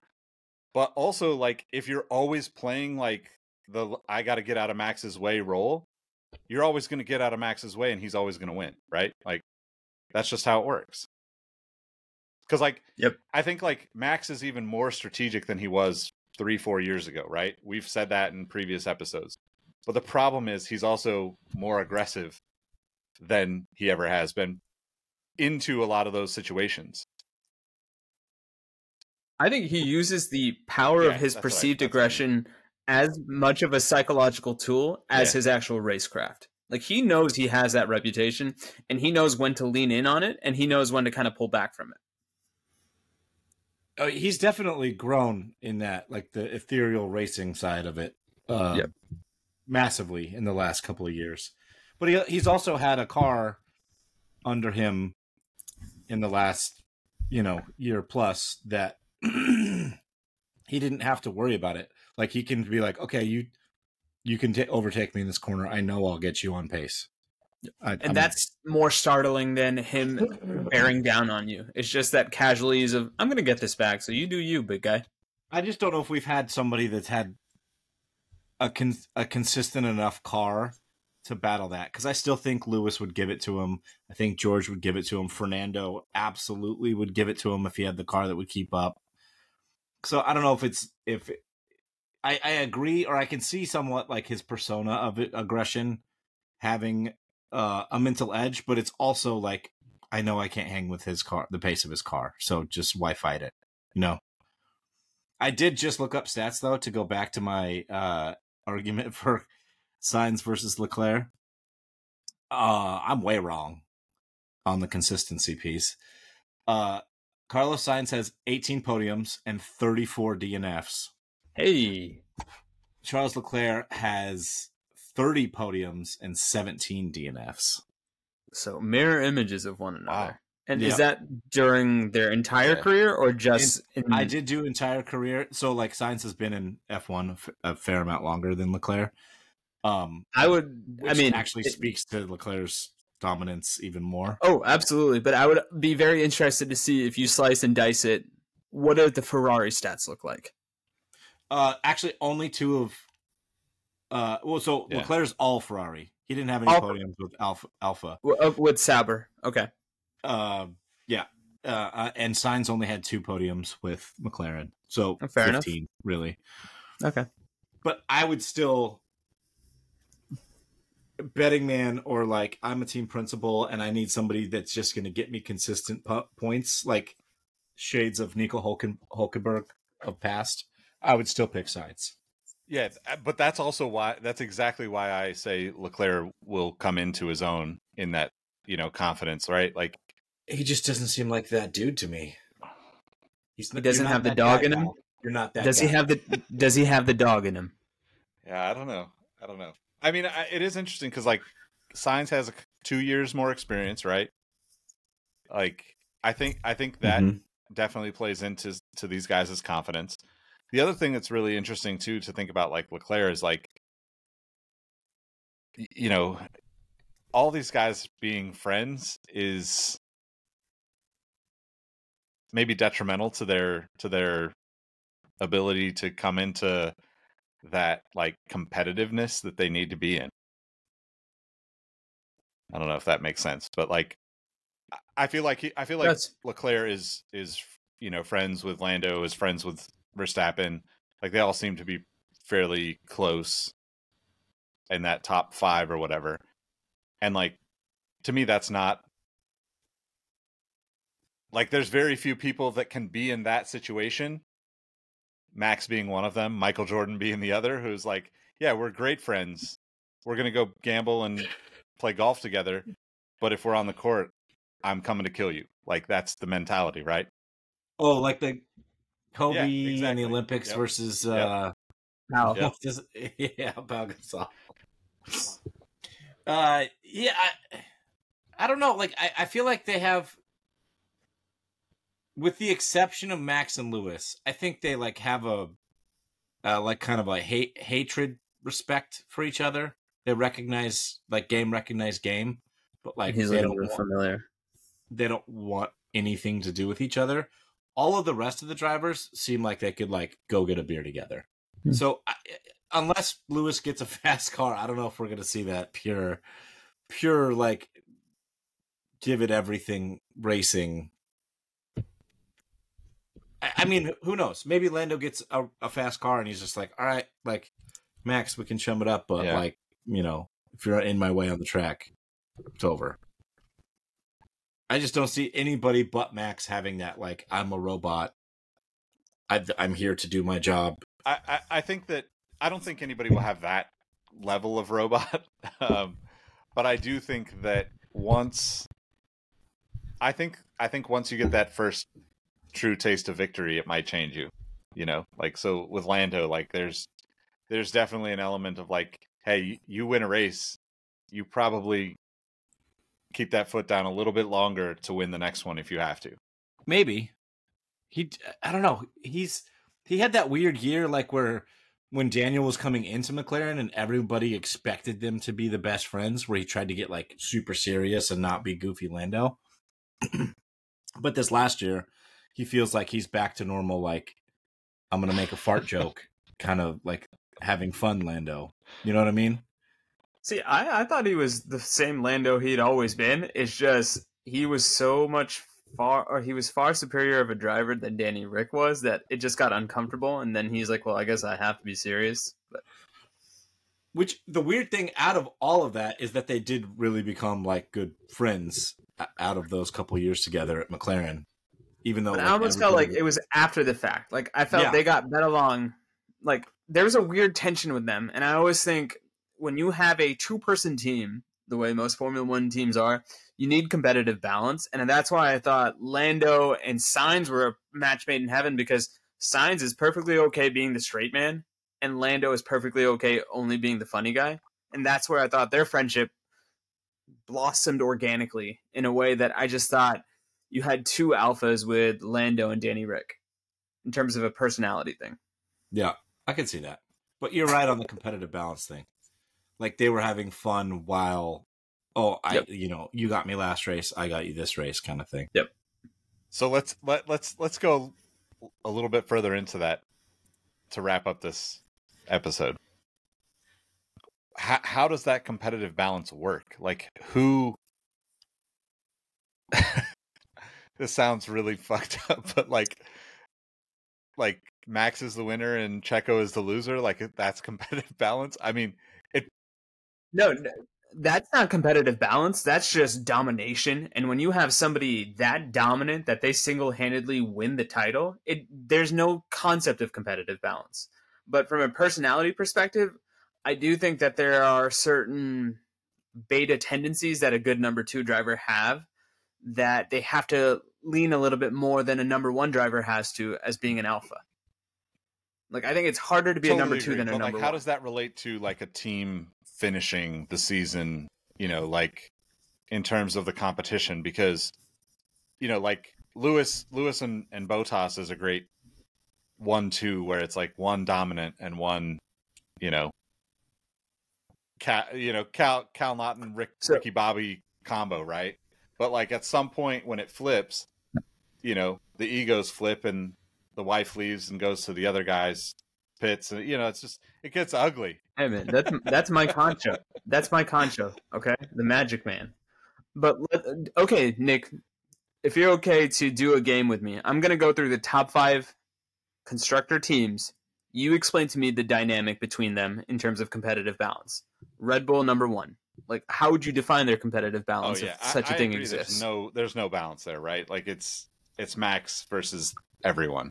but also like if you're always playing like the i got to get out of max's way role you're always going to get out of max's way and he's always going to win right like that's just how it works Because like, Yep. I think like Max is even more strategic than he was three, four years ago, right? We've said that in previous episodes. But the problem is he's also more aggressive than he ever has been into a lot of those situations. I think he uses the power Yeah, of his that's I- perceived that's I mean. aggression as much of a psychological tool as Yeah. his actual racecraft. Like he knows he has that reputation and he knows when to lean in on it and he knows when to kind of pull back from it. Oh, he's definitely grown in that, like the ethereal racing side of it, uh, Yep. massively in the last couple of years. But he, he's also had a car under him in the last, you know, year plus that he didn't have to worry about it. Like he can be like, okay, you you can ta overtake me in this corner. I know I'll get you on pace. I, And I'm- that's more startling than him bearing down on you. It's just that casualties of I'm going to get this back, so you do you, big guy. I just don't know if we've had somebody that's had a con- a consistent enough car to battle that because I still think Lewis would give it to him. I think George would give it to him. Fernando absolutely would give it to him if he had the car that would keep up. So I don't know if it's if it, I I agree or I can see somewhat like his persona of aggression having uh, a mental edge, but it's also like I know I can't hang with his car, the pace of his car. So just why fight it? You know. I did just look up stats though to go back to my uh, argument for Sainz versus Leclerc. Uh, I'm way wrong on the consistency piece. Uh, Carlos Sainz has 18 podiums and 34 DNFs. Hey, Charles Leclerc has 30 podiums and 17 DNFs. so mirror images of one another. Wow. And Yeah. is that during their entire Yeah. career or just in, I did do entire career, so like Sainz has been in F1 a fair amount longer than Leclerc. Um, I would. I mean, actually it- speaks to Leclerc's dominance even more. Oh, absolutely. But I would be very interested to see if you slice and dice it. What do the Ferrari stats look like? Uh, actually, only two of. Uh, well, so Yeah. Leclerc's all Ferrari. He didn't have any All- podiums with Alfa. Alfa. Uh, With Sauber. Okay. Uh, yeah. Uh, uh, and Sainz only had two podiums with McLaren, so Oh, fair enough. fifteen really. Okay. But I would still betting man or like I'm a team principal and I need somebody that's just going to get me consistent po- points, like shades of Nico Hulken- Hulkenberg of past. I would still pick Sainz. Yeah, uh, but that's also why that's exactly why I say Leclerc will come into his own in that, you know, confidence, right? Like He just doesn't seem like that dude to me. He's He doesn't have the dog guy, in him? pal. You're not that. Does he have the Does he have the dog in him? Yeah, I don't know. I don't know. I mean, I, it is interesting because like Sainz has a, two years more experience, right? Like, I think I think that Mhm. definitely plays into to these guys' confidence. The other thing that's really interesting too to think about, like Leclerc, is like, you know, all these guys being friends is maybe detrimental to their to their ability to come into that like competitiveness that they need to be in. I don't know if that makes sense, but like I- feel like he, I feel like That's- Leclerc is is you know friends with Lando, is friends with Verstappen. Like they all seem to be fairly close in that top 5 or whatever. And like to me that's not like there's very few people that can be in that situation Max being one of them, Michael Jordan being the other, who's like, yeah, we're great friends. We're gonna go gamble and play golf together, but if we're on the court, I'm coming to kill you. Like that's the mentality, right? Oh, like the Kobe Yeah, and the Olympics Yep. versus Yep. uh? Yep. Just- yeah, Pau Gasol. Uh, yeah, I, I don't know. Like, I, I feel like they have, with the exception of Max and Lewis, I think they like have a, uh, like kind of a hate hatred respect for each other. They recognize like game recognize game, but like He's they don't want, familiar. they don't want anything to do with each other. All of the rest of the drivers seem like they could like go get a beer together. Hmm. So I, unless Lewis gets a fast car, I don't know if we're going to see that pure, pure like give it everything racing I, mean, who knows? Maybe Lando gets a, a fast car and he's just like, all right, like Max, we can chum it up, but Yeah. like you know, if you're in my way on the track, it's over. I just don't see anybody but Max having that. Like, I'm a robot. I, I'm here to do my job. I, I, I think that I don't think anybody will have that level of robot, um, but I do think that once I think I think once you get that first true taste of victory, it might change you. You know, like so with Lando, like there's there's definitely an element of like, hey, you, win a race, you probably keep that foot down a little bit longer to win the next one if you have to. Maybe he. I don't know. He's he had that weird year, like where when Daniel was coming into McLaren and everybody expected them to be the best friends, where he tried to get like super serious and not be goofy Lando. but this last year, he feels like he's back to normal. Like I'm gonna make a fart joke, kind of like having fun, Lando. You know what I mean? See, I, I thought he was the same Lando he'd always been. It's just he was so much far, or he was far superior of a driver than Danny Ric was that it just got uncomfortable. And then he's like, "Well, I guess I have to be serious." But Which the weird thing out of all of that is that they did really become like good friends out of those couple years together at McLaren. Even though like, I almost felt like it was after the fact. Like I felt Yeah. they got bet along. Like there was a weird tension with them, and I always think when you have a two-person team, the way most Formula One teams are, you need competitive balance, and that's why I thought Lando and Sainz were a match made in heaven because Sainz is perfectly okay being the straight man, and Lando is perfectly okay only being the funny guy, and that's where I thought their friendship blossomed organically in a way that I just thought you had two alphas with Lando and Danny Ric in terms of a personality thing. yeah, I can see that. But you're right on the competitive balance thing. Like they were having fun while, oh, I, Yep. you know, you got me last race, I got you this race, kind of thing. Yep. So let's let let's let's go a little bit further into that to wrap up this episode. How how does that competitive balance work? Like who This sounds really fucked up, but like like Max is the winner and Checo is the loser, like that's competitive balance. I mean, No, n- that's not competitive balance. That's just domination. And when you have somebody that dominant that they single-handedly win the title, it there's no concept of competitive balance. But from a personality perspective, I do think that there are certain beta tendencies that a good number 2 driver have that they have to lean a little bit more than a number 1 driver has to as being an alpha. Like I think it's harder to be a number Totally 2 agree, than a but, number like, how 1. does that relate to like a team finishing the season? You know, like in terms of the competition, because you know, like Lewis, Lewis and and Bottas is a great one-two where it's like one dominant and one, you know, Cal, you know, Cal, Cal Naughton, Rick, So- Ricky Bobby combo, right? But like at some point when it flips, you know, the egos flip and the wife leaves and goes to the other guy's pits, and you know, it's just it gets ugly. Hey man, that's that's my concho. That's my concho. Okay, the Magic Man. But let, okay, Nick, if you're okay to do a game with me, I'm gonna go through the top five constructor teams. You explain to me the dynamic between them in terms of competitive balance. Red Bull number one. Like, how would you define their competitive Oh balance yeah, if such a I, I thing agree exists? There's no, there's no balance there, right? Like it's it's Max versus everyone.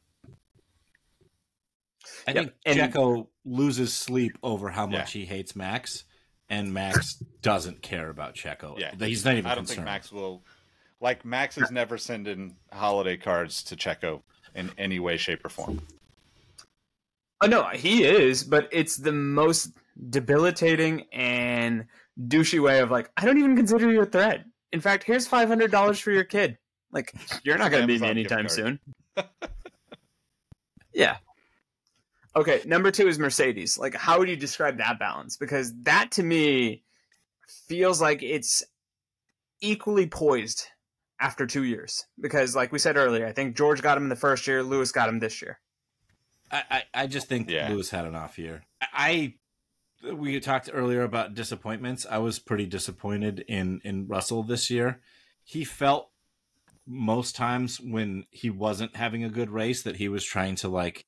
I Yep, think and- Checo loses sleep over how Yeah. much he hates Max, and Max doesn't care about Checo. Yeah. he's not even. I don't concerned. think Max will. Like Max is never sending holiday cards to Checo in any way, shape, or form. Oh no, he is, but it's the most debilitating and douchey way of like, I don't even consider you a threat. In fact, here's five hundred dollars for your kid. Like, you're not gonna beat me anytime soon. yeah. Okay, number two is Mercedes. Like, how would you describe that balance? Because that to me feels like it's equally poised after two years. Because, like we said earlier, I think George got him in the first year, Lewis got him this year. I, I, I just think Yeah. Lewis had an off year. I we talked earlier about disappointments. I was pretty disappointed in in Russell this year. He felt most times when he wasn't having a good race that he was trying to like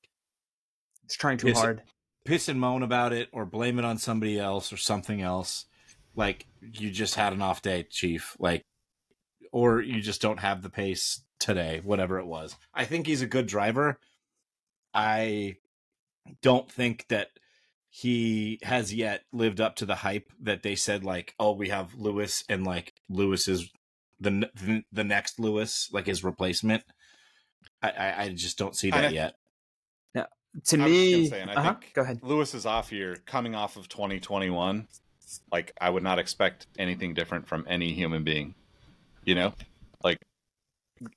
It's trying too Yes. hard. piss and moan about it or blame it on somebody else or something else. Like you just had an off day, chief. Like or you just don't have the pace today, whatever it was. I think he's a good driver. I don't think that he has yet lived up to the hype that they said like, "Oh, we have Lewis and like Lewis is the the, the next Lewis, like his replacement." I, I I just don't see that I- yet. To I me, say, I uh-huh, think- go ahead. lewis is off here coming off of 2021. Like I would not expect anything different from any human being. You know, like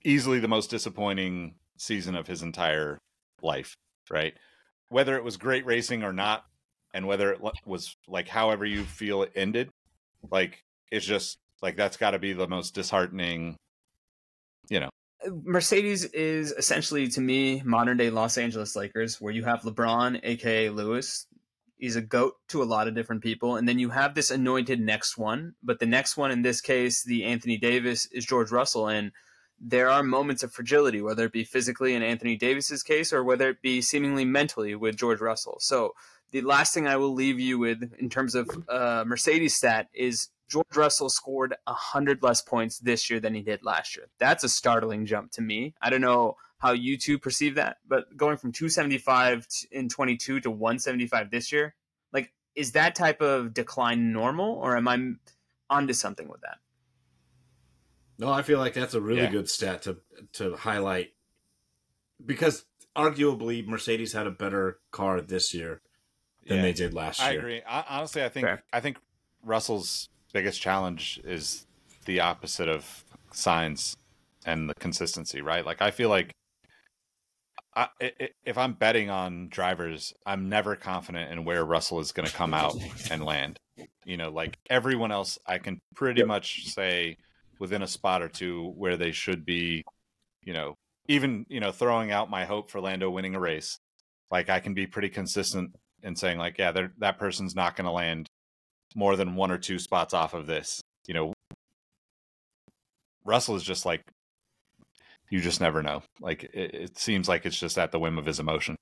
easily the most disappointing season of his entire life. Right, whether it was great racing or not, and whether it was like however you feel it ended, like it's just like that's got to be the most disheartening. You know, uh, Mercedes is essentially to me modern day Los Angeles Lakers, where you have LeBron, aka Lewis. He's a goat to a lot of different people, and then you have this anointed next one. But the next one, in this case, the Anthony Davis, is George Russell, and there are moments of fragility, whether it be physically in Anthony Davis's case or whether it be seemingly mentally with George Russell. So the last thing I will leave you with in terms of uh, Mercedes stat is George Russell scored 100 less points this year than he did last year. That's a startling jump to me. I don't know how you two perceive that, but going from 275 in 22 to 175 this year, like, is that type of decline normal or am I onto something with that? No, I feel like that's a really Yeah. good stat to to highlight because arguably Mercedes had a better car this year than Yeah. they did last I year. I agree. I, honestly, I think Fair. I think Russell's biggest challenge is the opposite of Sainz and the consistency, right? Like I feel like I, i- i- if I'm betting on drivers, I'm never confident in where Russell is going to come out and land. You know, like everyone else, I can pretty much say within a spot or two where they should be. You know, even you know throwing out my hope for Lando winning a race, like I can be pretty consistent in saying like, yeah, that person's not going to land more than one or two spots off of this. You know, Russell is just like, you just never know. Like it, it seems like it's just at the whim of his emotion.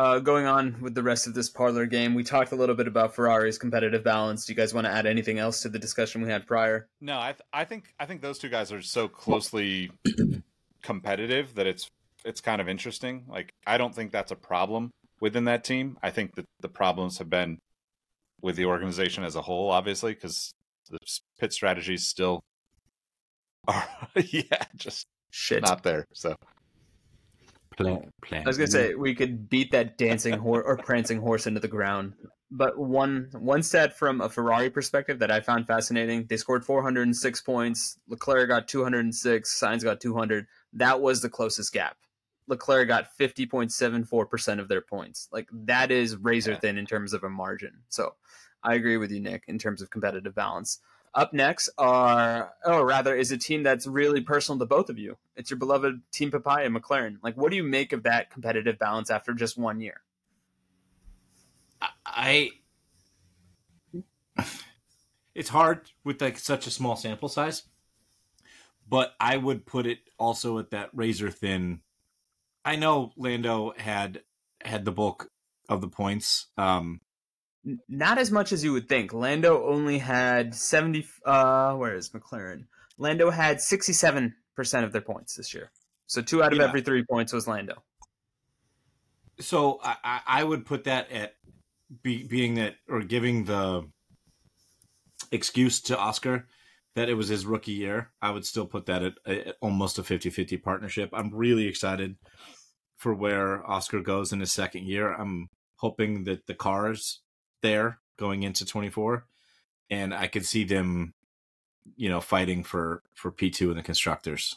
Uh, going on with the rest of this parlor game, we talked a little bit about Ferrari's competitive balance. Do you guys want to add anything else to the discussion we had prior? No, I th- I think I think those two guys are so closely competitive that it's it's kind of interesting. Like I don't think that's a problem within that team. I think that the problems have been with the organization as a whole, obviously, because the pit strategies still are yeah, just Shit. not there. So I was gonna say we could beat that dancing horse or prancing horse into the ground. But one one stat from a Ferrari perspective that I found fascinating: they scored 406 points. Leclerc got 206. Sainz got 200. That was the closest gap. Leclerc got 50.74 percent of their points. Like that is razor Yeah. thin in terms of a margin. So I agree with you, Nick, in terms of competitive balance. Up next are, or rather, is a team that's really personal to both of you. It's your beloved Team Papaya and McLaren. Like, what do you make of that competitive balance after just one year? I it's hard with like such a small sample size, but I would put it also at that razor thin. I know Lando had had the bulk of the points. Um, Not as much as you would think. Lando only had 70. Uh, where is McLaren? Lando had 67% of their points this year. So two out of Yeah. every three points was Lando. so I, I- I would put that at be, being that or giving the excuse to Oscar that it was his rookie year. I would still put that at, at almost a 50-50 partnership. I'm really excited for where Oscar goes in his second year. I'm hoping that the cars there going into 24 and I could see them you know fighting for for P2 and the constructors.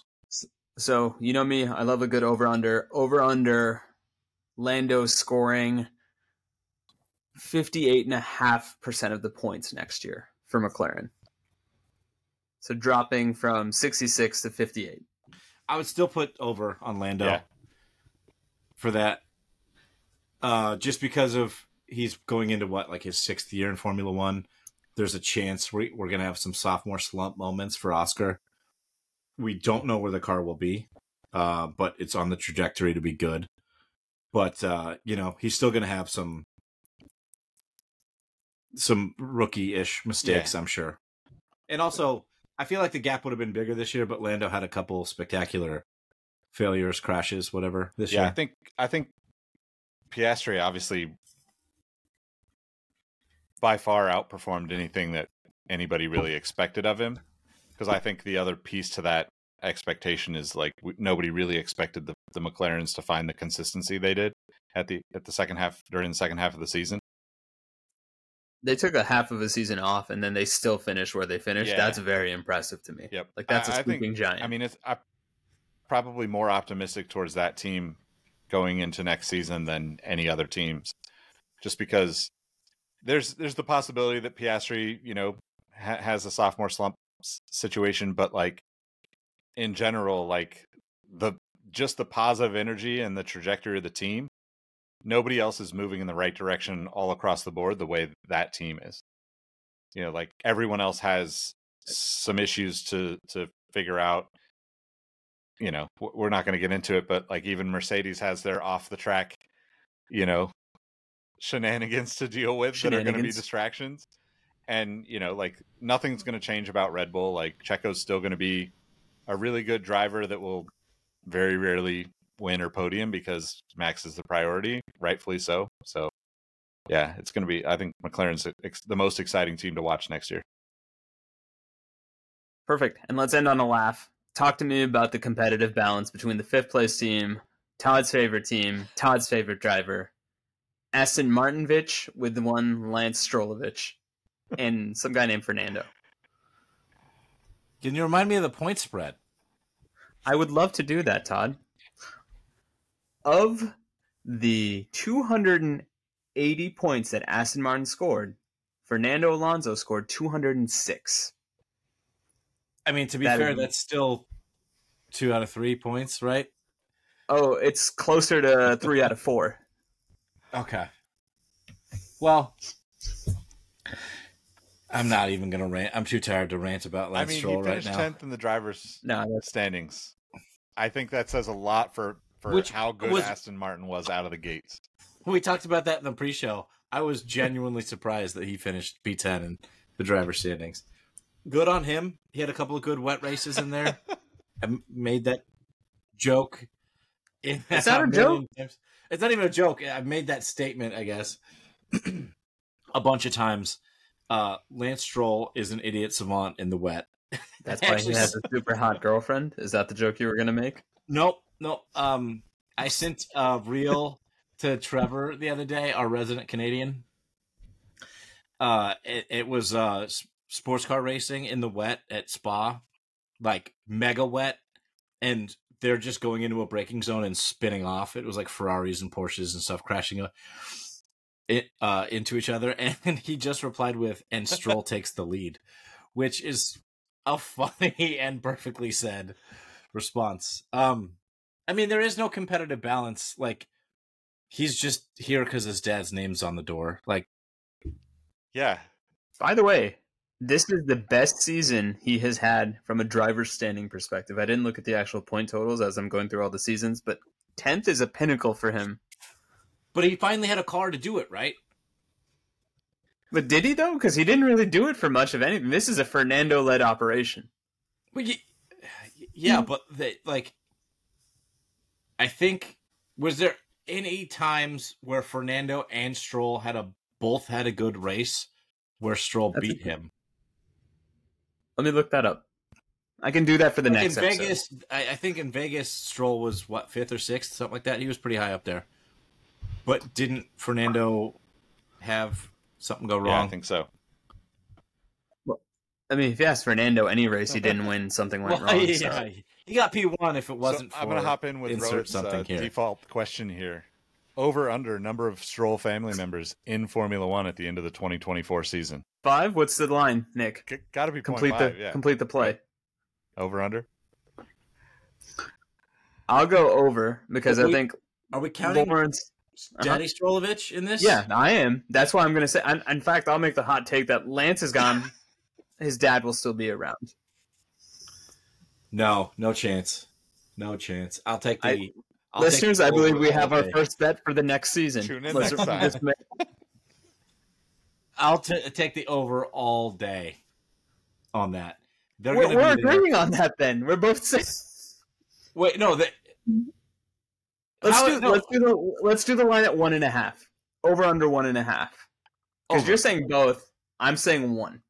So you know me, I love a good over under. Over under Lando scoring 58.5% of the points next year for McLaren. So dropping from 66 to 58. I would still put over on Lando Yeah. for that. Uh, just because of he's going into what like his sixth year in Formula One. there's a chance we, we're going to have some sophomore slump moments for Oscar. We don't know where the car will be, uh, but it's on the trajectory to be good. But uh, you know, he's still going to have some some rookie-ish mistakes, I'm sure. And also, I feel like the gap would have been bigger this year, but Lando had a couple spectacular failures, crashes, whatever this year. yeah, I think I think Piastri obviously by far outperformed anything that anybody really expected of him. Because I think the other piece to that expectation is like w- nobody really expected the, the McLarens to find the consistency they did at the at the second half during the second half of the season. They took a half of a season off and then they still finished where they finished. Yeah. That's very impressive to me. Yep, Like that's a I- I think- giant. I mean, it's I'm probably more optimistic towards that team going into next season than any other teams, just because there's there's the possibility that Piastri, you know, ha- has a sophomore slump s- situation, but like in general, like the just the positive energy and the trajectory of the team, nobody else is moving in the right direction all across the board the way that team is. You know, like everyone else has some issues to to figure out you know we're not going to get into it but like even mercedes has their off the track you know shenanigans to deal with that are going to be distractions. And you know like nothing's going to change about red bull like checo's still going to be a really good driver that will very rarely win or podium because max is the priority rightfully so. So yeah it's going to be i think mclaren's the most exciting team to watch next year. Perfect. And let's end on a laugh. Talk to me about the competitive balance between the fifth place team, Todd's favorite team, Todd's favorite driver, Aston Martinovich with the one Lance Strollovich, and some guy named Fernando. Can you remind me of the point spread? I would love to do that, Todd. Of the 280 points that Aston Martin scored, Fernando Alonso scored 206. I mean, to be That fair, is- that's still two out of three points, right? Oh, it's closer to three out of four. Okay. Well, I'm not even gonna rant. I'm too tired to rant about Lance i mean Stroll he right finished now. 10th in the drivers No, standings. I think that says a lot for for Which how good was- Aston Martin was out of the gates. We talked about that in the pre-show. I was genuinely surprised that he finished P10 in the driver standings. Good on him. He had a couple of good wet races in there. I m- made that joke. In Is that a joke? times. It's not even a joke. I've made that statement, I guess, a bunch of times. Uh, Lance Stroll is an idiot savant in the wet. that's why he has a super hot girlfriend. Is that the joke you were gonna make? Nope, nope. Um, I sent a reel to Trevor the other day, our resident Canadian. Uh, it, it was uh sports car racing in the wet at Spa, like mega wet, and they're just going into a braking zone and spinning off. It was like Ferraris and Porsches and stuff crashing uh, it uh into each other, and he just replied with, "And Stroll takes the lead," which is a funny and perfectly said response. Um, I mean, there is no competitive balance. Like, he's just here because his dad's name's on the door. Like, Yeah, By the way, this is the best season he has had from a driver's standing perspective. I didn't look at the actual point totals as I'm going through all the seasons, but 10th is a pinnacle for him. but he finally had a car to do it, right? But did he though? Because he didn't really do it for much of anything. This is a Fernando-led operation. Well, y- yeah, but they like. I think was there any times where Fernando and Stroll had a both had a good race where Stroll That's beat good- him? Let me look that up. I can do that for the Like, next in episode. Vegas, I, I think in Vegas, Stroll was what fifth or sixth, something like that. He was pretty high up there. But didn't Fernando have something go yeah, I wrong? think so. I mean, if you ask Fernando any race he didn't win, something went Well, wrong. yeah, so- he got P one if it wasn't. So for I'm going to hop in with insert something uh, here. default question here. Over under number of Stroll family members in Formula One at the end of the 2024 season. Five? What's the line, Nick? C- Got to be Complete point the five, yeah. complete the play. Over under. I'll go over because But I think Are we counting? Lawrence uh-huh. Daddy Strolovich in this? Yeah, I am. That's why I'm going to say. In, in fact, I'll make the hot take that Lance is gone. His dad will still be around. No, no chance. No chance. I'll take the. I- I'll Listeners, I believe we all have our first bet for the next season. Tune in next time. I'll t- take the over all day on that. They're We're, we're be there. agreeing on that. Then we're both saying. Wait, no, they, Let's How- do no. let's do the let's do the line at one and a half. Over under one and a half. Because you're saying both. I'm saying one.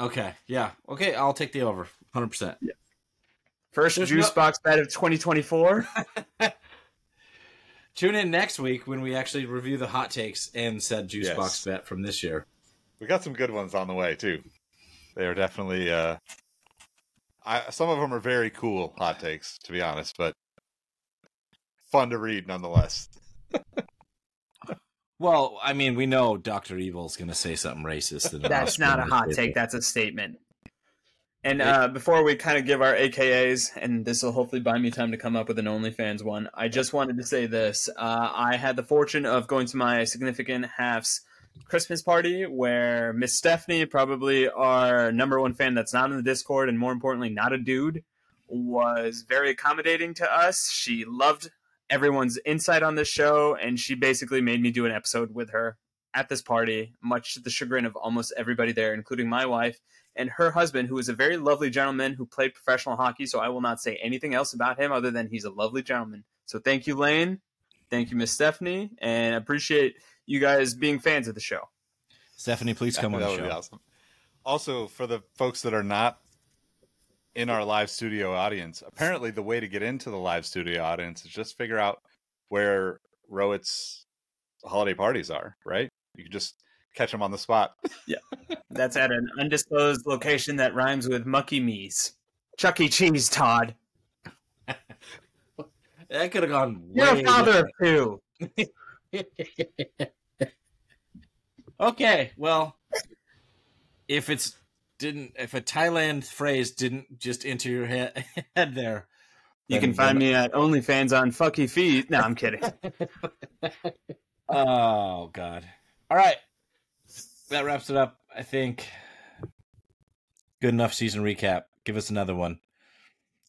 okay, yeah, okay. I'll take the over, hundred percent. First There's juice no- box bet of 2024. Tune in next week when we actually review the hot takes and said juice Yes. box bet from this year. We got some good ones on the way too. They are definitely. Uh, I, some of them are very cool hot takes, to be honest, but fun to read nonetheless. Well, I mean, we know Doctor Evil's going to say something racist. That's not a one. hot take. That's a statement. And uh, before we kind of give our AKAs, and this will hopefully buy me time to come up with an OnlyFans one, I just wanted to say this. Uh, I had the fortune of going to my significant half's Christmas party where Miss Stephanie, probably our number one fan that's not in the Discord, and more importantly, not a dude, was very accommodating to us. She loved everyone's insight on this show, and she basically made me do an episode with her at this party, much to the chagrin of almost everybody there, including my wife and her husband, who is a very lovely gentleman who played professional hockey. So I will not say anything else about him other than he's a lovely gentleman. So thank you, Lane. Thank you, Miss Stephanie, and I appreciate you guys being fans of the show. Stephanie, please come on that the would show. be awesome. Also, for the folks that are not in our live studio audience, apparently the way to get into the live studio audience is just figure out where Rohit's holiday parties are. Right? You can just catch him on the spot. Yeah. That's at an undisclosed location that rhymes with Mucky Me's. Chuck E. Cheese, Todd. That could have gone. You're a father of two. Okay, well, if it's didn't if a Thailand phrase didn't just enter your head, head there, You can find me at OnlyFans on Fucky Feet. No, I'm kidding. Oh God! All right, that wraps it up. I think. Good enough season recap. Give us another one.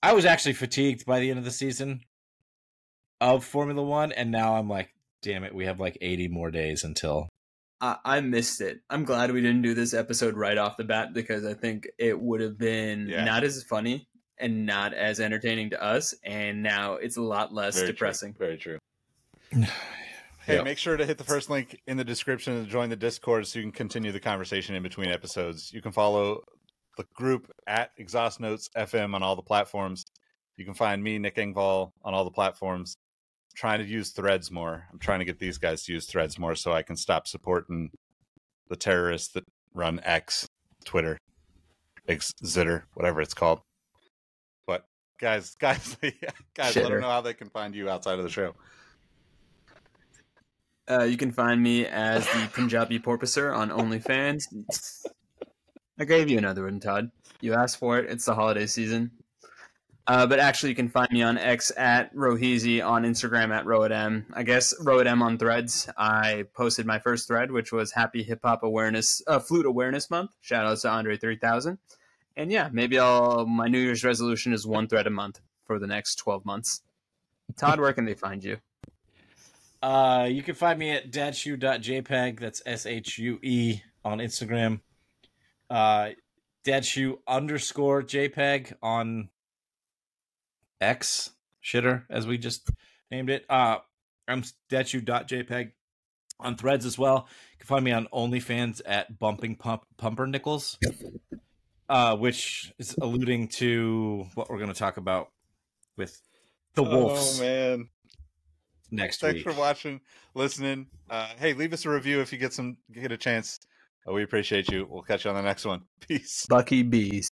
I was actually fatigued by the end of the season of Formula One, and now I'm like, damn it, we have like 80 more days until. I, I missed it. I'm glad we didn't do this episode right off the bat because I think it would have been Yeah. not as funny and not as entertaining to us. And now it's a lot less Very true. depressing. Very true. Hey, Yep. make sure to hit the first link in the description to join the Discord so you can continue the conversation in between episodes. You can follow the group at Exhaust Notes FM on all the platforms. You can find me, Nick Engvall, on all the platforms. trying to use threads more. I'm trying to get these guys to use threads more so I can stop supporting the terrorists that run X, Twitter, X, Zitter, whatever it's called. But guys, guys, guys, let Shitter. them know how they can find you outside of the show. Uh, you can find me as the Punjabi Porpoiser on OnlyFans. I gave you another one, Todd. You asked for it. It's the holiday season. Uh, but actually, you can find me on X at roheezy, on Instagram at Roadm. I guess Roadm on Threads. I posted my first thread, which was Happy Hip Hop Awareness, uh, Flute Awareness Month. Shout out to Andre three thousand. And yeah, maybe I'll. My New Year's resolution is one thread a month for the next twelve months. Todd, where can they find you? Uh, you can find me at dadshue.jpg. That's S H U E on Instagram. Uh, dadshue underscore JPEG on X shitter as we just named it. Uh, I'm dadshue.jpg on Threads as well. You can find me on OnlyFans at bumping pump pumpernickels, uh, which is alluding to what we're going to talk about with the wolves Oh man. Next Thanks week. for watching, listening. Uh, hey, leave us a review if you get some get a chance. Uh, we appreciate you. We'll catch you on the next one. Peace. Bucky Bees.